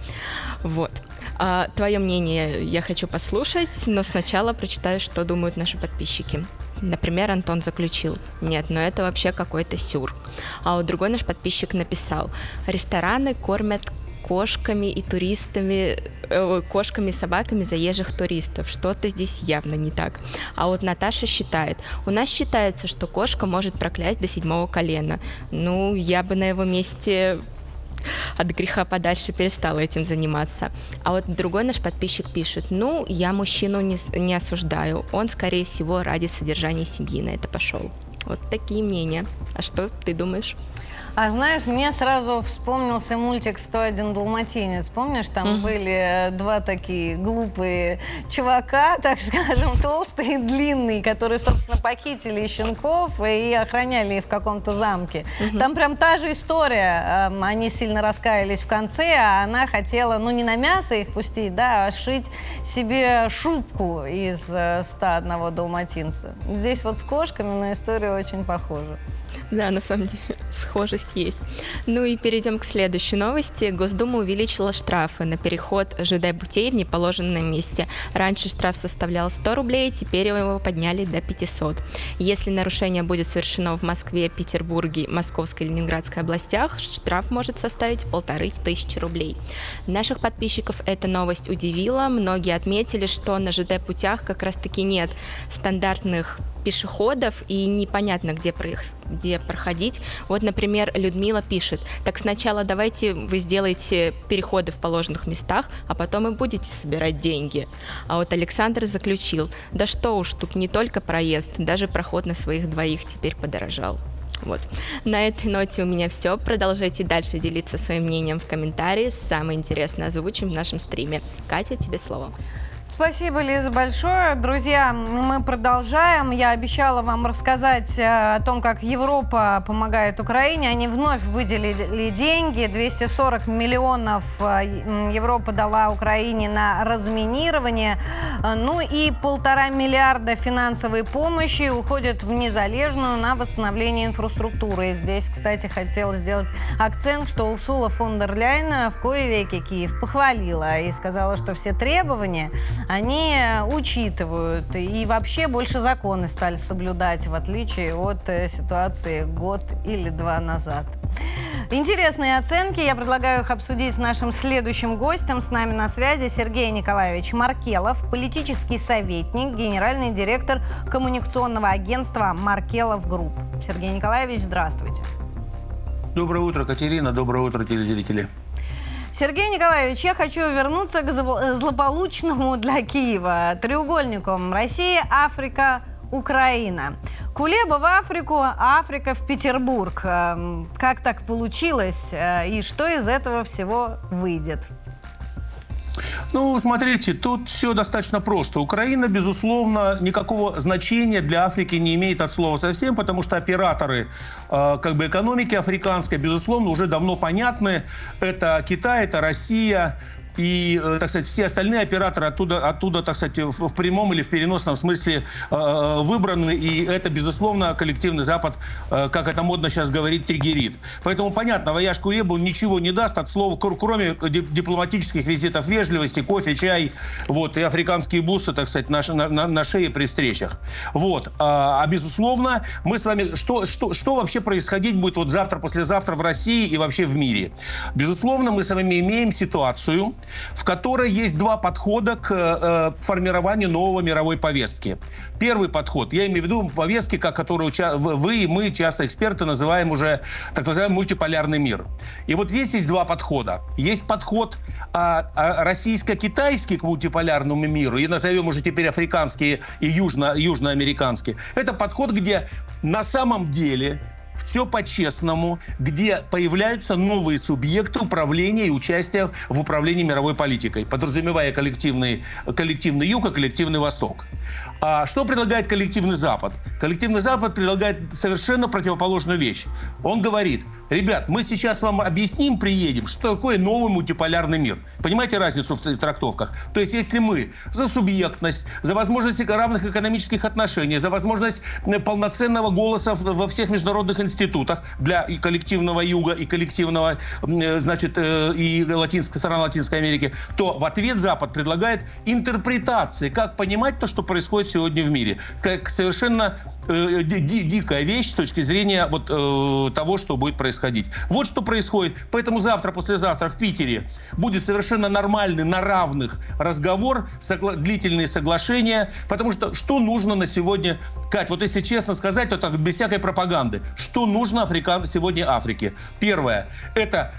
Вот. А, твое мнение я хочу послушать, но сначала прочитаю, что думают наши подписчики. Например, Антон заключил, нет, но это вообще какой-то сюр. А вот другой наш подписчик написал, рестораны кормят кошками и туристами, э, кошками и собаками заезжих туристов. Что-то здесь явно не так. А вот Наташа считает, у нас считается, что кошка может проклясть до седьмого колена. Ну, я бы на его месте от греха подальше перестала этим заниматься. А вот другой наш подписчик пишет, ну, я мужчину не, не осуждаю, он, скорее всего, ради содержания семьи на это пошел. Вот такие мнения. А что ты думаешь? А знаешь, мне сразу вспомнился мультик «101 далматинец». Помнишь, там угу. были два такие глупые чувака, так скажем, толстый и длинный, которые, собственно, похитили щенков и охраняли их в каком-то замке. Угу. Там прям та же история. Они сильно раскаялись в конце, а она хотела, ну, не на мясо их пустить, да, а шить себе шубку из 101 э, далматинца. Здесь вот с кошками, но история очень похожа. Да, на самом деле, схожесть есть. Ну и перейдем к следующей новости. Госдума увеличила штрафы на переход ЖД-путей в неположенном месте. Раньше штраф составлял 100 рублей, теперь его подняли до 500. Если нарушение будет совершено в Москве, Петербурге, Московской и Ленинградской областях, штраф может составить полторы тысячи рублей. Наших подписчиков эта новость удивила. Многие отметили, что на ЖД-путях как раз-таки нет стандартных пешеходов и непонятно, где, где проходить. Вот, например, Людмила пишет, так сначала давайте вы сделаете переходы в положенных местах, а потом и будете собирать деньги. А вот Александр заключил, да что уж, тут не только проезд, даже проход на своих двоих теперь подорожал. Вот. На этой ноте у меня все. Продолжайте дальше делиться своим мнением в комментарии. Самое интересное озвучим в нашем стриме. Катя, тебе слово. Спасибо, Лиза, большое. Друзья, мы продолжаем. Я обещала вам рассказать э, о том, как Европа помогает Украине. Они вновь выделили деньги. 240 миллионов э, Европа дала Украине на разминирование. Э, ну и полтора миллиарда финансовой помощи уходят в незалежную на восстановление инфраструктуры. Здесь, кстати, хотела сделать акцент, что Урсула фон дер Ляйн в кое веке Киев похвалила и сказала, что все требования они учитывают и вообще больше законы стали соблюдать, в отличие от э, ситуации год или два назад. Интересные оценки. Я предлагаю их обсудить с нашим следующим гостем. С нами на связи Сергей Николаевич Маркелов, политический советник, генеральный директор коммуникационного агентства «Маркелов Групп». Сергей Николаевич, здравствуйте. Доброе утро, Катерина. Доброе утро, телезрители. Сергей Николаевич, я хочу вернуться к злополучному для Киева треугольнику Россия, Африка, Украина. Кулеба в Африку, Африка в Петербург. Эм, как так получилось э, и что из этого всего выйдет? Ну, смотрите, тут все достаточно просто. Украина, безусловно, никакого значения для Африки не имеет от слова совсем, потому что операторы э, как бы экономики африканской, безусловно, уже давно понятны. Это Китай, это Россия, и, э, так сказать, все остальные операторы оттуда, оттуда так сказать, в прямом или в переносном смысле э, выбраны, и это, безусловно, коллективный Запад, э, как это модно сейчас говорить, триггерит. Поэтому, понятно, вояж Куребу ничего не даст от слова, кроме дипломатических визитов вежливости, кофе, чай, вот, и африканские бусы, так сказать, на, на, на шее при встречах. Вот. А, а, безусловно, мы с вами... Что, что, что вообще происходить будет вот завтра, послезавтра в России и вообще в мире? Безусловно, мы с вами имеем ситуацию, в которой есть два подхода к э, формированию нового мировой повестки. Первый подход, я имею в виду повестки, как которую вы и мы, часто эксперты, называем уже так называемый мультиполярный мир. И вот здесь есть два подхода. Есть подход а, а, российско-китайский к мультиполярному миру, и назовем уже теперь африканский и южно, южноамериканский. Это подход, где на самом деле все по-честному, где появляются новые субъекты управления и участия в управлении мировой политикой, подразумевая коллективный, коллективный юг и коллективный восток. А что предлагает коллективный Запад? Коллективный Запад предлагает совершенно противоположную вещь. Он говорит, ребят, мы сейчас вам объясним, приедем, что такое новый мультиполярный мир. Понимаете разницу в трактовках? То есть, если мы за субъектность, за возможность равных экономических отношений, за возможность полноценного голоса во всех международных институтах для и коллективного Юга, и коллективного, э, значит, э, и латинской стран Латинской Америки, то в ответ Запад предлагает интерпретации, как понимать то, что происходит сегодня в мире. Как совершенно э, ди дикая вещь с точки зрения вот э, того, что будет происходить. Вот что происходит. Поэтому завтра, послезавтра в Питере будет совершенно нормальный, на равных разговор, согла длительные соглашения. Потому что что нужно на сегодня, Кать, вот если честно сказать, то так без всякой пропаганды, что нужно Африка... сегодня Африке? Первое – это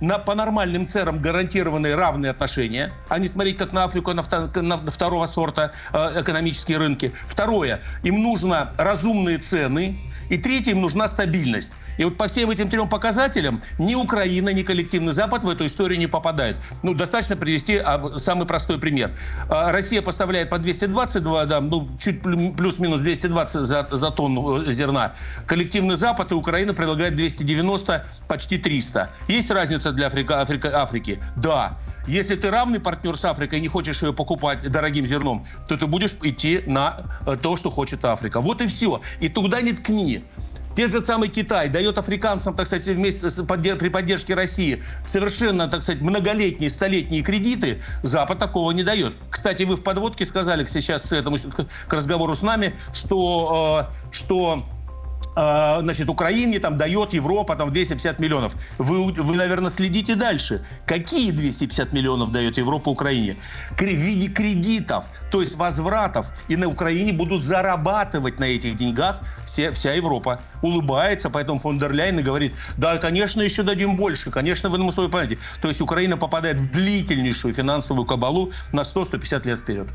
на, по нормальным ценам гарантированные равные отношения, а не смотреть как на Африку, на, на, на второго сорта э, экономические рынки. Второе, им нужно разумные цены. И третье, им нужна стабильность. И вот по всем этим трем показателям ни Украина, ни коллективный Запад в эту историю не попадают. Ну, достаточно привести а, самый простой пример. А, Россия поставляет по 222, да, ну, чуть плюс-минус 220 за, за тонну э, зерна. Коллективный Запад и Украина предлагают 290, почти 300. Есть разница для Африка, Африка, Африки? Да. Если ты равный партнер с Африкой и не хочешь ее покупать дорогим зерном, то ты будешь идти на э, то, что хочет Африка. Вот и все. И туда не ткни. Те же самый Китай дает африканцам, так сказать, вместе с, при поддержке России совершенно, так сказать, многолетние, столетние кредиты. Запад такого не дает. Кстати, вы в подводке сказали сейчас к, этому, к разговору с нами, что, э, что э, значит, Украине там дает Европа там 250 миллионов. Вы, вы, наверное, следите дальше. Какие 250 миллионов дает Европа Украине? В виде кредитов, то есть возвратов. И на Украине будут зарабатывать на этих деньгах все, вся Европа. Улыбается, поэтому фон дер Ляйен и говорит, да, конечно, еще дадим больше, конечно, в этом условии понятие. То есть Украина попадает в длительнейшую финансовую кабалу на 100-150 лет вперед.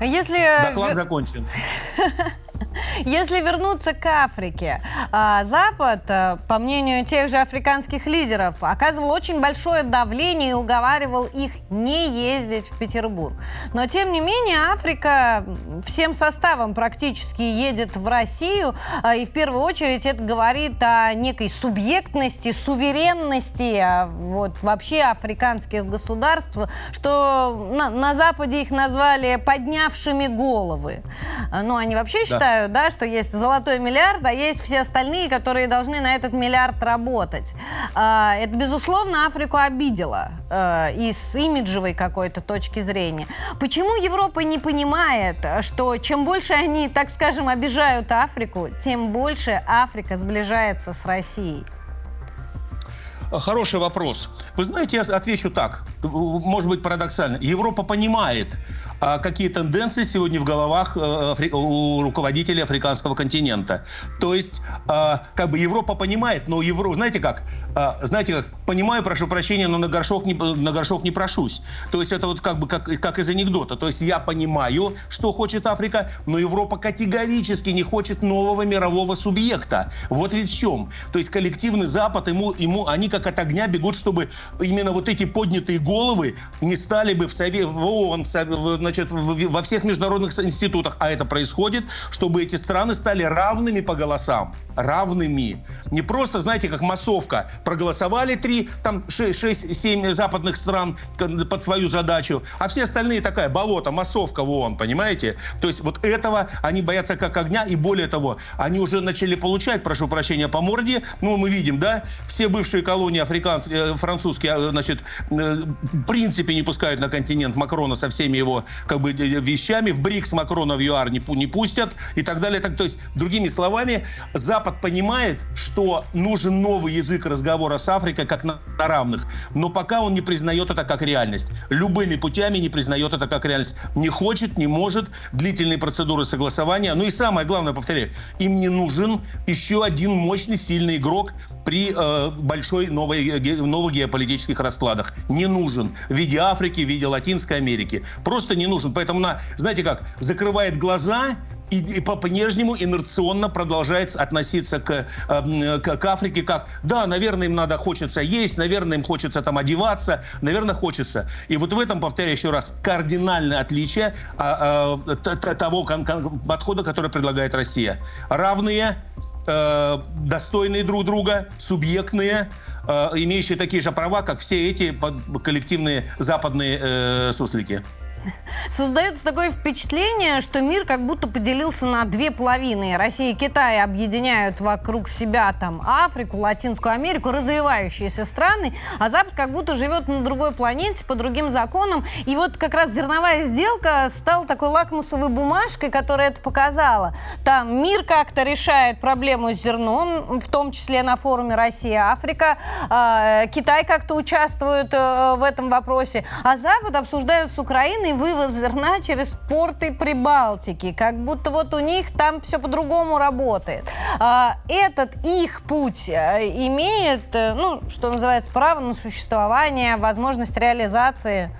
Если... Доклад закончен. Если вернуться к Африке, а, Запад, э, по мнению тех же африканских лидеров, оказывал очень большое давление и уговаривал их не ездить в Петербург. Но, тем не менее, Африка всем составом практически едет в Россию, а, и в первую очередь это говорит о некой субъектности, суверенности а, вот, вообще африканских государств, что на, на Западе их назвали поднявшими головы. Ну, они вообще считают, считаю, да, что есть золотой миллиард, а есть все остальные, которые должны на этот миллиард работать. А, это, безусловно, Африку обидело э, и с имиджевой какой-то точки зрения. Почему Европа не понимает, что чем больше они, так скажем, обижают Африку, тем больше Африка сближается с Россией? Хороший вопрос. Вы знаете, я отвечу так, может быть парадоксально. Европа понимает, а какие тенденции сегодня в головах э, у руководителей африканского континента. То есть, а, как бы Европа понимает, но Европа, знаете как, а, знаете как, понимаю, прошу прощения, но на горшок не, на горшок не прошусь. То есть это вот как бы как, как из анекдота. То есть я понимаю, что хочет Африка, но Европа категорически не хочет нового мирового субъекта. Вот ведь в чем. То есть коллективный Запад, ему, ему, они как от огня бегут, чтобы именно вот эти поднятые головы не стали бы в, Совет, в ООН, в, значит, во всех международных институтах, а это происходит, чтобы эти страны стали равными по голосам равными. Не просто, знаете, как массовка. Проголосовали три, там 6-7 западных стран под свою задачу, а все остальные такая болото, массовка в ООН, понимаете? То есть вот этого они боятся как огня, и более того, они уже начали получать, прошу прощения, по морде. Ну, мы видим, да, все бывшие колонии африканские, э, французские, э, значит, э, в принципе не пускают на континент Макрона со всеми его, как бы, вещами. В БРИКС Макрона в ЮАР не, не пустят и так далее. Так, то есть, другими словами, Запад Запад понимает, что нужен новый язык разговора с Африкой как на равных, но пока он не признает это как реальность. Любыми путями не признает это как реальность. Не хочет, не может, длительные процедуры согласования. Ну и самое главное, повторяю, им не нужен еще один мощный, сильный игрок при э, большой новой, новых геополитических раскладах. Не нужен. В виде Африки, в виде Латинской Америки. Просто не нужен. Поэтому она, знаете как, закрывает глаза и, по-прежнему инерционно продолжает относиться к, э, к, к Африке как, да, наверное, им надо, хочется есть, наверное, им хочется там одеваться, наверное, хочется. И вот в этом, повторяю еще раз, кардинальное отличие а, а, того подхода, который предлагает Россия. Равные, э, достойные друг друга, субъектные, э, имеющие такие же права, как все эти коллективные западные э, суслики. Создается такое впечатление, что мир как будто поделился на две половины. Россия и Китай объединяют вокруг себя там Африку, Латинскую Америку, развивающиеся страны, а Запад как будто живет на другой планете по другим законам. И вот как раз зерновая сделка стала такой лакмусовой бумажкой, которая это показала. Там мир как-то решает проблему с зерном, в том числе на форуме Россия-Африка. А, Китай как-то участвует э, в этом вопросе, а Запад обсуждает с Украиной постоянный вывоз зерна через порты Прибалтики, как будто вот у них там все по-другому работает. А, этот их путь э, имеет, э, ну, что называется, право на существование, возможность реализации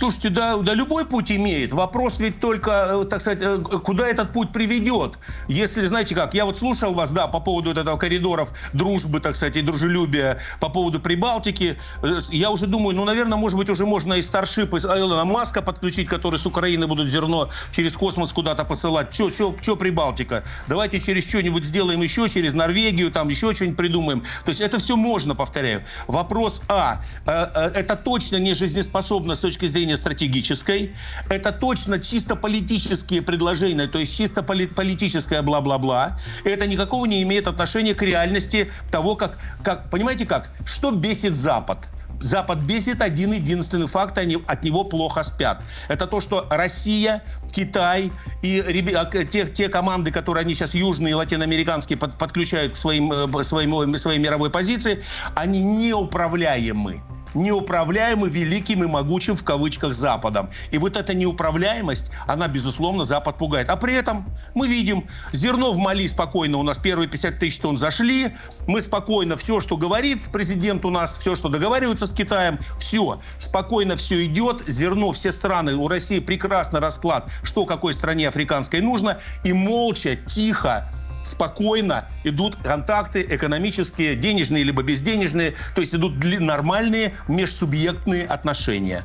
Слушайте, да, да любой путь имеет. Вопрос ведь только, э, так сказать, э, куда этот путь приведет. Если, знаете как, я вот слушал вас, да, по поводу этого коридоров дружбы, так сказать, и дружелюбия, по поводу Прибалтики. Э, я уже думаю, ну, наверное, может быть, уже можно и Старшип из Илона Маска подключить, который с Украины будут зерно через космос куда-то посылать. Че, че, че Прибалтика? Давайте через что-нибудь сделаем еще, через Норвегию, там еще что-нибудь придумаем. То есть это все можно, повторяю. Вопрос А. Это точно не жизнеспособно с точки зрения зрения стратегической. Это точно чисто политические предложения, то есть чисто поли политическое бла-бла-бла. Это никакого не имеет отношения к реальности того, как, как... Понимаете как? Что бесит Запад? Запад бесит один единственный факт, они от него плохо спят. Это то, что Россия, Китай и а, те, те команды, которые они сейчас южные и латиноамериканские под, подключают к своим, э, своим, своей мировой позиции, они неуправляемы неуправляемы великим и могучим в кавычках Западом. И вот эта неуправляемость, она, безусловно, Запад пугает. А при этом мы видим, зерно в Мали спокойно, у нас первые 50 тысяч тонн зашли, мы спокойно, все, что говорит президент у нас, все, что договаривается с Китаем, все, спокойно все идет, зерно все страны, у России прекрасный расклад, что какой стране африканской нужно, и молча, тихо, спокойно идут контакты экономические, денежные либо безденежные, то есть идут нормальные межсубъектные отношения.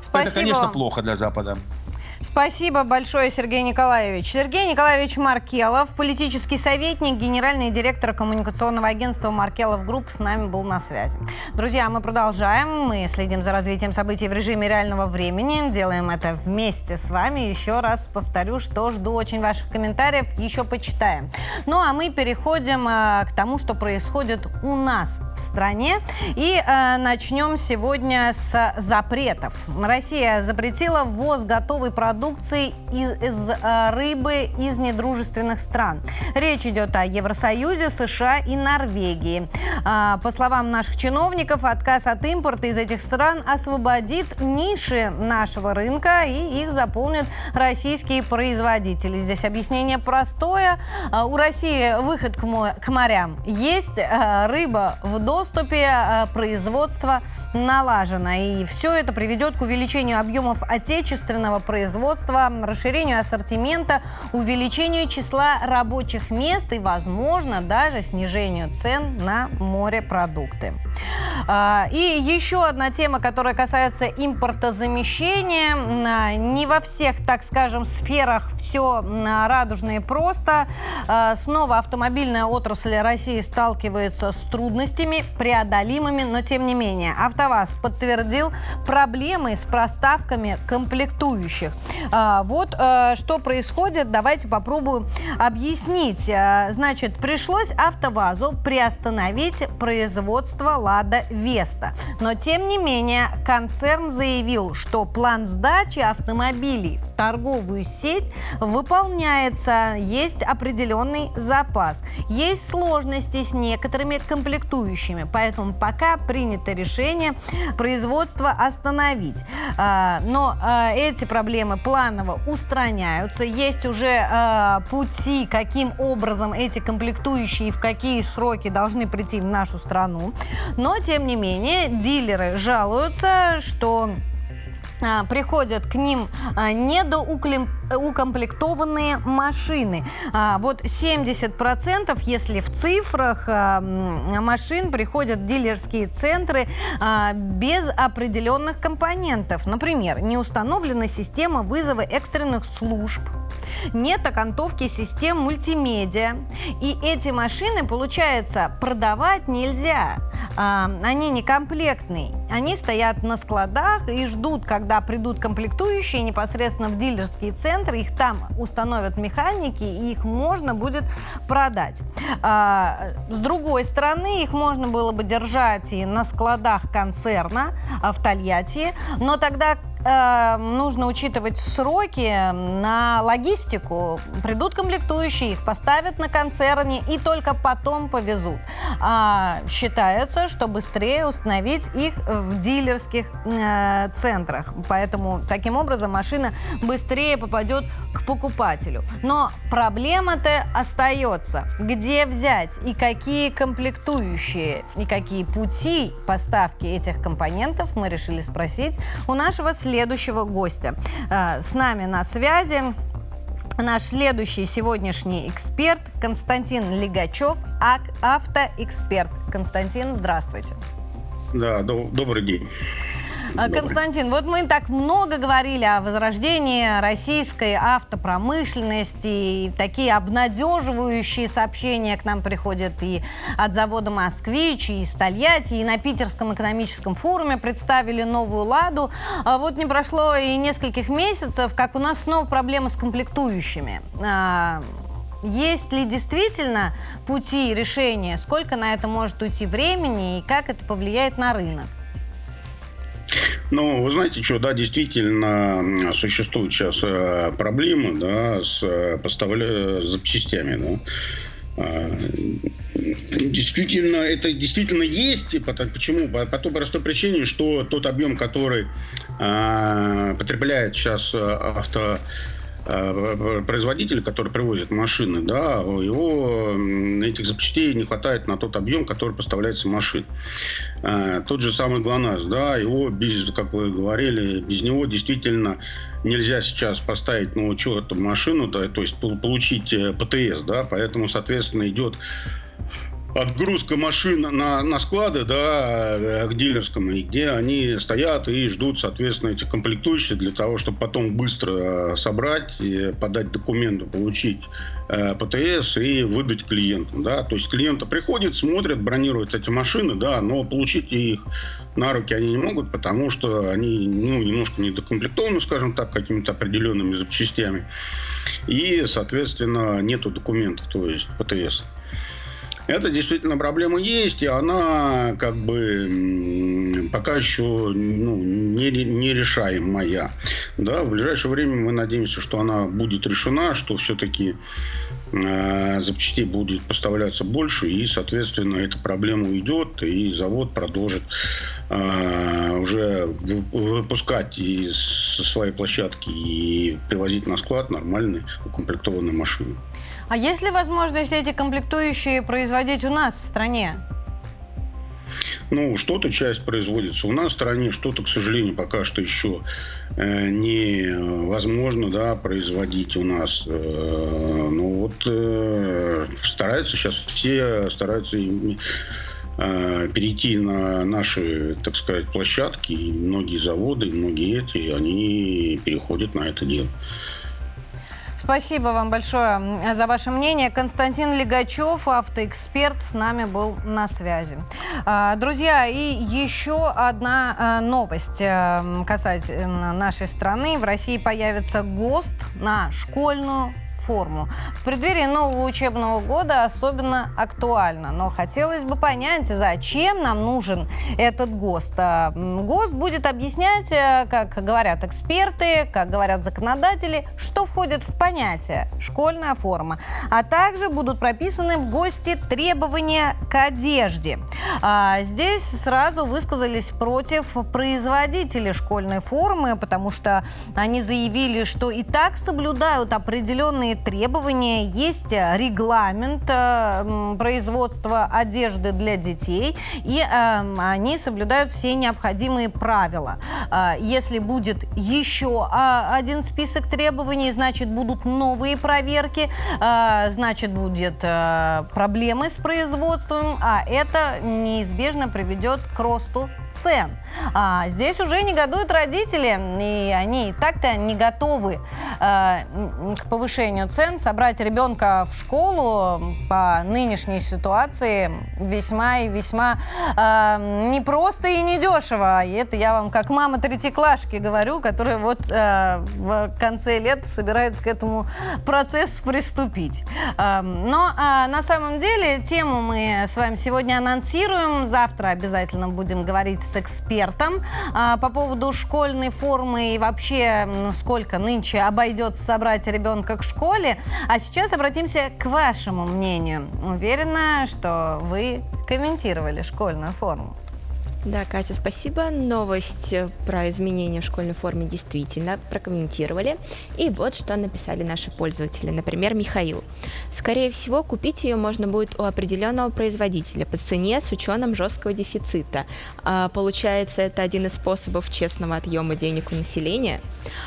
Спасибо. Это, конечно, плохо для Запада. Спасибо большое, Сергей Николаевич. Сергей Николаевич Маркелов, политический советник, генеральный директор коммуникационного агентства Маркелов Групп с нами был на связи. Друзья, мы продолжаем. Мы следим за развитием событий в режиме реального времени. Делаем это вместе с вами. Еще раз повторю, что жду очень ваших комментариев. Еще почитаем. Ну, а мы переходим э, к тому, что происходит у нас в стране. И э, начнем сегодня с запретов. Россия запретила ввоз готовой продукции продукции из, из э, рыбы из недружественных стран. Речь идет о Евросоюзе, США и Норвегии. А, по словам наших чиновников, отказ от импорта из этих стран освободит ниши нашего рынка и их заполнят российские производители. Здесь объяснение простое. А, у России выход к морям есть, а, рыба в доступе, производство налажено. И все это приведет к увеличению объемов отечественного производства производства, расширению ассортимента, увеличению числа рабочих мест и, возможно, даже снижению цен на морепродукты. А, и еще одна тема, которая касается импортозамещения. Не во всех, так скажем, сферах все радужно и просто. А, снова автомобильная отрасль России сталкивается с трудностями, преодолимыми, но тем не менее. АвтоВАЗ подтвердил проблемы с проставками комплектующих. А, вот э, что происходит, давайте попробуем объяснить. Э, значит, пришлось АвтоВАЗу приостановить производство «Лада Веста». Но, тем не менее, концерн заявил, что план сдачи автомобилей в торговую сеть выполняется, есть определенный запас. Есть сложности с некоторыми комплектующими, поэтому пока принято решение производство остановить. А, но эти проблемы планово устраняются. Есть уже э, пути, каким образом эти комплектующие в какие сроки должны прийти в нашу страну. Но, тем не менее, дилеры жалуются, что а, приходят к ним а, недоукомплектованные машины. А, вот 70%, если в цифрах, машин приходят в дилерские центры без определенных компонентов. Например, не установлена система вызова экстренных служб, нет окантовки систем мультимедиа. И эти машины, получается, продавать нельзя. Они некомплектные. Они стоят на складах и ждут, когда придут комплектующие непосредственно в дилерские центры, их там установят механики, и их можно будет продать. А, с другой стороны, их можно было бы держать и на складах концерна а, в Тольятти, но тогда э, нужно учитывать сроки на логистику. Придут комплектующие, их поставят на концерне и только потом повезут. А, считается, что быстрее установить их в дилерских э, центрах. Поэтому таким образом машина быстрее попадет к покупателю. Но проблема-то остается. Где взять и какие комплектующие, и какие пути поставки этих компонентов мы решили спросить у нашего следующего гостя. Э, с нами на связи наш следующий сегодняшний эксперт Константин Легачев, автоэксперт. Константин, здравствуйте. Да, добрый день. А, Константин, вот мы так много говорили о возрождении российской автопромышленности, и такие обнадеживающие сообщения к нам приходят и от завода «Москвич», и из Тольятти, и на Питерском экономическом форуме представили новую «Ладу». А вот не прошло и нескольких месяцев, как у нас снова проблемы с комплектующими. А, есть ли действительно пути решения, сколько на это может уйти времени и как это повлияет на рынок? Ну, вы знаете, что, да, действительно существуют сейчас э, проблемы, да, с э, поставля... запчастями, да. А, действительно, это действительно есть. Почему? По той простой причине, что тот объем, который а, потребляет сейчас авто Э, производитель, который привозит машины, да, его этих запчастей не хватает на тот объем, который поставляется машин. Э, тот же самый ГЛОНАСС, да, его без, как вы говорили, без него действительно нельзя сейчас поставить на учет машину, да, то есть получить э, ПТС, да, поэтому, соответственно, идет отгрузка машин на, на склады, да, э, к дилерскому, и где они стоят и ждут, соответственно, эти комплектующие для того, чтобы потом быстро э, собрать, и подать документы, получить э, ПТС и выдать клиенту, да. То есть клиенты приходят, смотрят, бронируют эти машины, да, но получить их на руки они не могут, потому что они, ну, немножко недокомплектованы, скажем так, какими-то определенными запчастями. И, соответственно, нету документов, то есть ПТС. Это действительно проблема есть, и она как бы пока еще ну, не, не решаемая. Да, в ближайшее время мы надеемся, что она будет решена, что все-таки э, запчастей будет поставляться больше, и, соответственно, эта проблема уйдет, и завод продолжит э, уже выпускать из своей площадки и привозить на склад нормальные укомплектованные машины. А есть ли возможность эти комплектующие производить у нас в стране? Ну, что-то часть производится у нас в стране, что-то, к сожалению, пока что еще э, невозможно да, производить у нас. Э, ну вот э, стараются сейчас все стараются э, перейти на наши, так сказать, площадки. И многие заводы, многие эти, они переходят на это дело. Спасибо вам большое за ваше мнение. Константин Легачев, автоэксперт, с нами был на связи. А, друзья, и еще одна а, новость э, касательно нашей страны. В России появится ГОСТ на школьную форму. В преддверии нового учебного года особенно актуально. Но хотелось бы понять, зачем нам нужен этот ГОСТ. А, ГОСТ будет объяснять, э, как говорят эксперты, как говорят законодатели, что входит в понятие «школьная форма». А также будут прописаны в ГОСТе требования к одежде. А здесь сразу высказались против производителей школьной формы, потому что они заявили, что и так соблюдают определенные определенные требования, есть э, регламент э, производства одежды для детей, и э, они соблюдают все необходимые правила. Если будет еще а, один список требований, значит, будут новые проверки, значит, будет проблемы с производством, а это неизбежно приведет к росту цен. А здесь уже негодуют родители, и они и так-то не готовы э, к повышению цен. Собрать ребенка в школу по нынешней ситуации весьма и весьма э, непросто и недешево. И это я вам как мама третьеклашки говорю, которая вот э, в конце лет собирается к этому процессу приступить. Э, но э, на самом деле тему мы с вами сегодня анонсируем. Завтра обязательно будем говорить с экспертом а, по поводу школьной формы и вообще сколько нынче обойдется собрать ребенка к школе. А сейчас обратимся к вашему мнению. Уверена, что вы комментировали школьную форму. Да, Катя, спасибо. Новость про изменения в школьной форме действительно прокомментировали. И вот что написали наши пользователи. Например, Михаил. Скорее всего, купить ее можно будет у определенного производителя по цене с учетом жесткого дефицита. А, получается, это один из способов честного отъема денег у населения.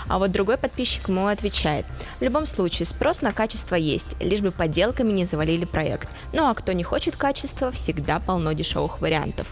А вот другой подписчик ему отвечает. В любом случае, спрос на качество есть, лишь бы подделками не завалили проект. Ну а кто не хочет качества, всегда полно дешевых вариантов.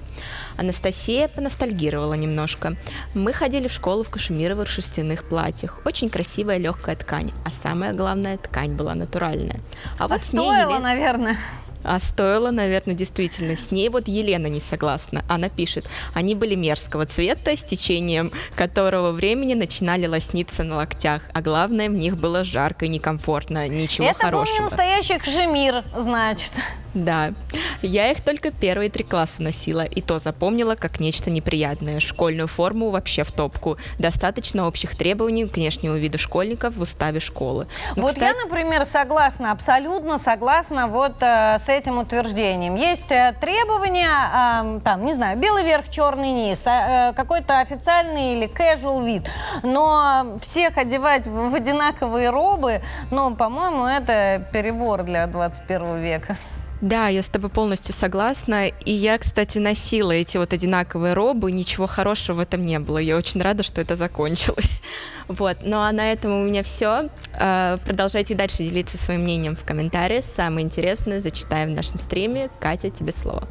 Анастасия поностальгировала немножко. Мы ходили в школу в кашемировых шерстяных платьях. Очень красивая легкая ткань. А самое главное, ткань была натуральная. А, а вот стоило, ней... наверное. А стоило, наверное, действительно. С ней вот Елена не согласна. Она пишет, они были мерзкого цвета, с течением которого времени начинали лосниться на локтях. А главное, в них было жарко и некомфортно. Ничего Это хорошего. Это был не настоящий кашемир, значит. Да, я их только первые три класса носила, и то запомнила как нечто неприятное. Школьную форму вообще в топку. Достаточно общих требований к внешнему виду школьников в уставе школы. Ну, вот кстати... я, например, согласна, абсолютно согласна вот э, с этим утверждением. Есть э, требования, э, там, не знаю, белый верх, черный низ, э, какой-то официальный или casual вид, но всех одевать в, в одинаковые робы, ну, по-моему, это перебор для 21 века. Да, я с тобой полностью согласна. И я, кстати, носила эти вот одинаковые робы. Ничего хорошего в этом не было. Я очень рада, что это закончилось. Вот. Ну а на этом у меня все. А, продолжайте дальше делиться своим мнением в комментариях. Самое интересное зачитаем в нашем стриме. Катя, тебе слово.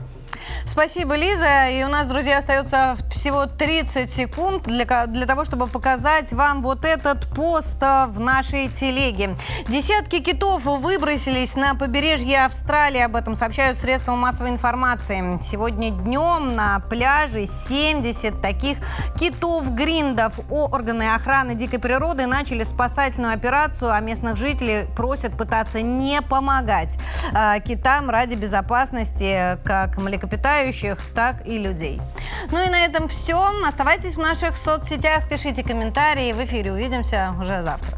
Спасибо, Лиза. И у нас, друзья, остается всего 30 секунд для, для того, чтобы показать вам вот этот пост э, в нашей телеге. Десятки китов выбросились на побережье Австралии. Об этом сообщают средства массовой информации. Сегодня днем на пляже 70 таких китов-гриндов. Органы охраны дикой природы начали спасательную операцию, а местных жителей просят пытаться не помогать э, китам ради безопасности как млекопитающих читающих, так и людей. Ну и на этом все. Оставайтесь в наших соцсетях, пишите комментарии. В эфире увидимся уже завтра.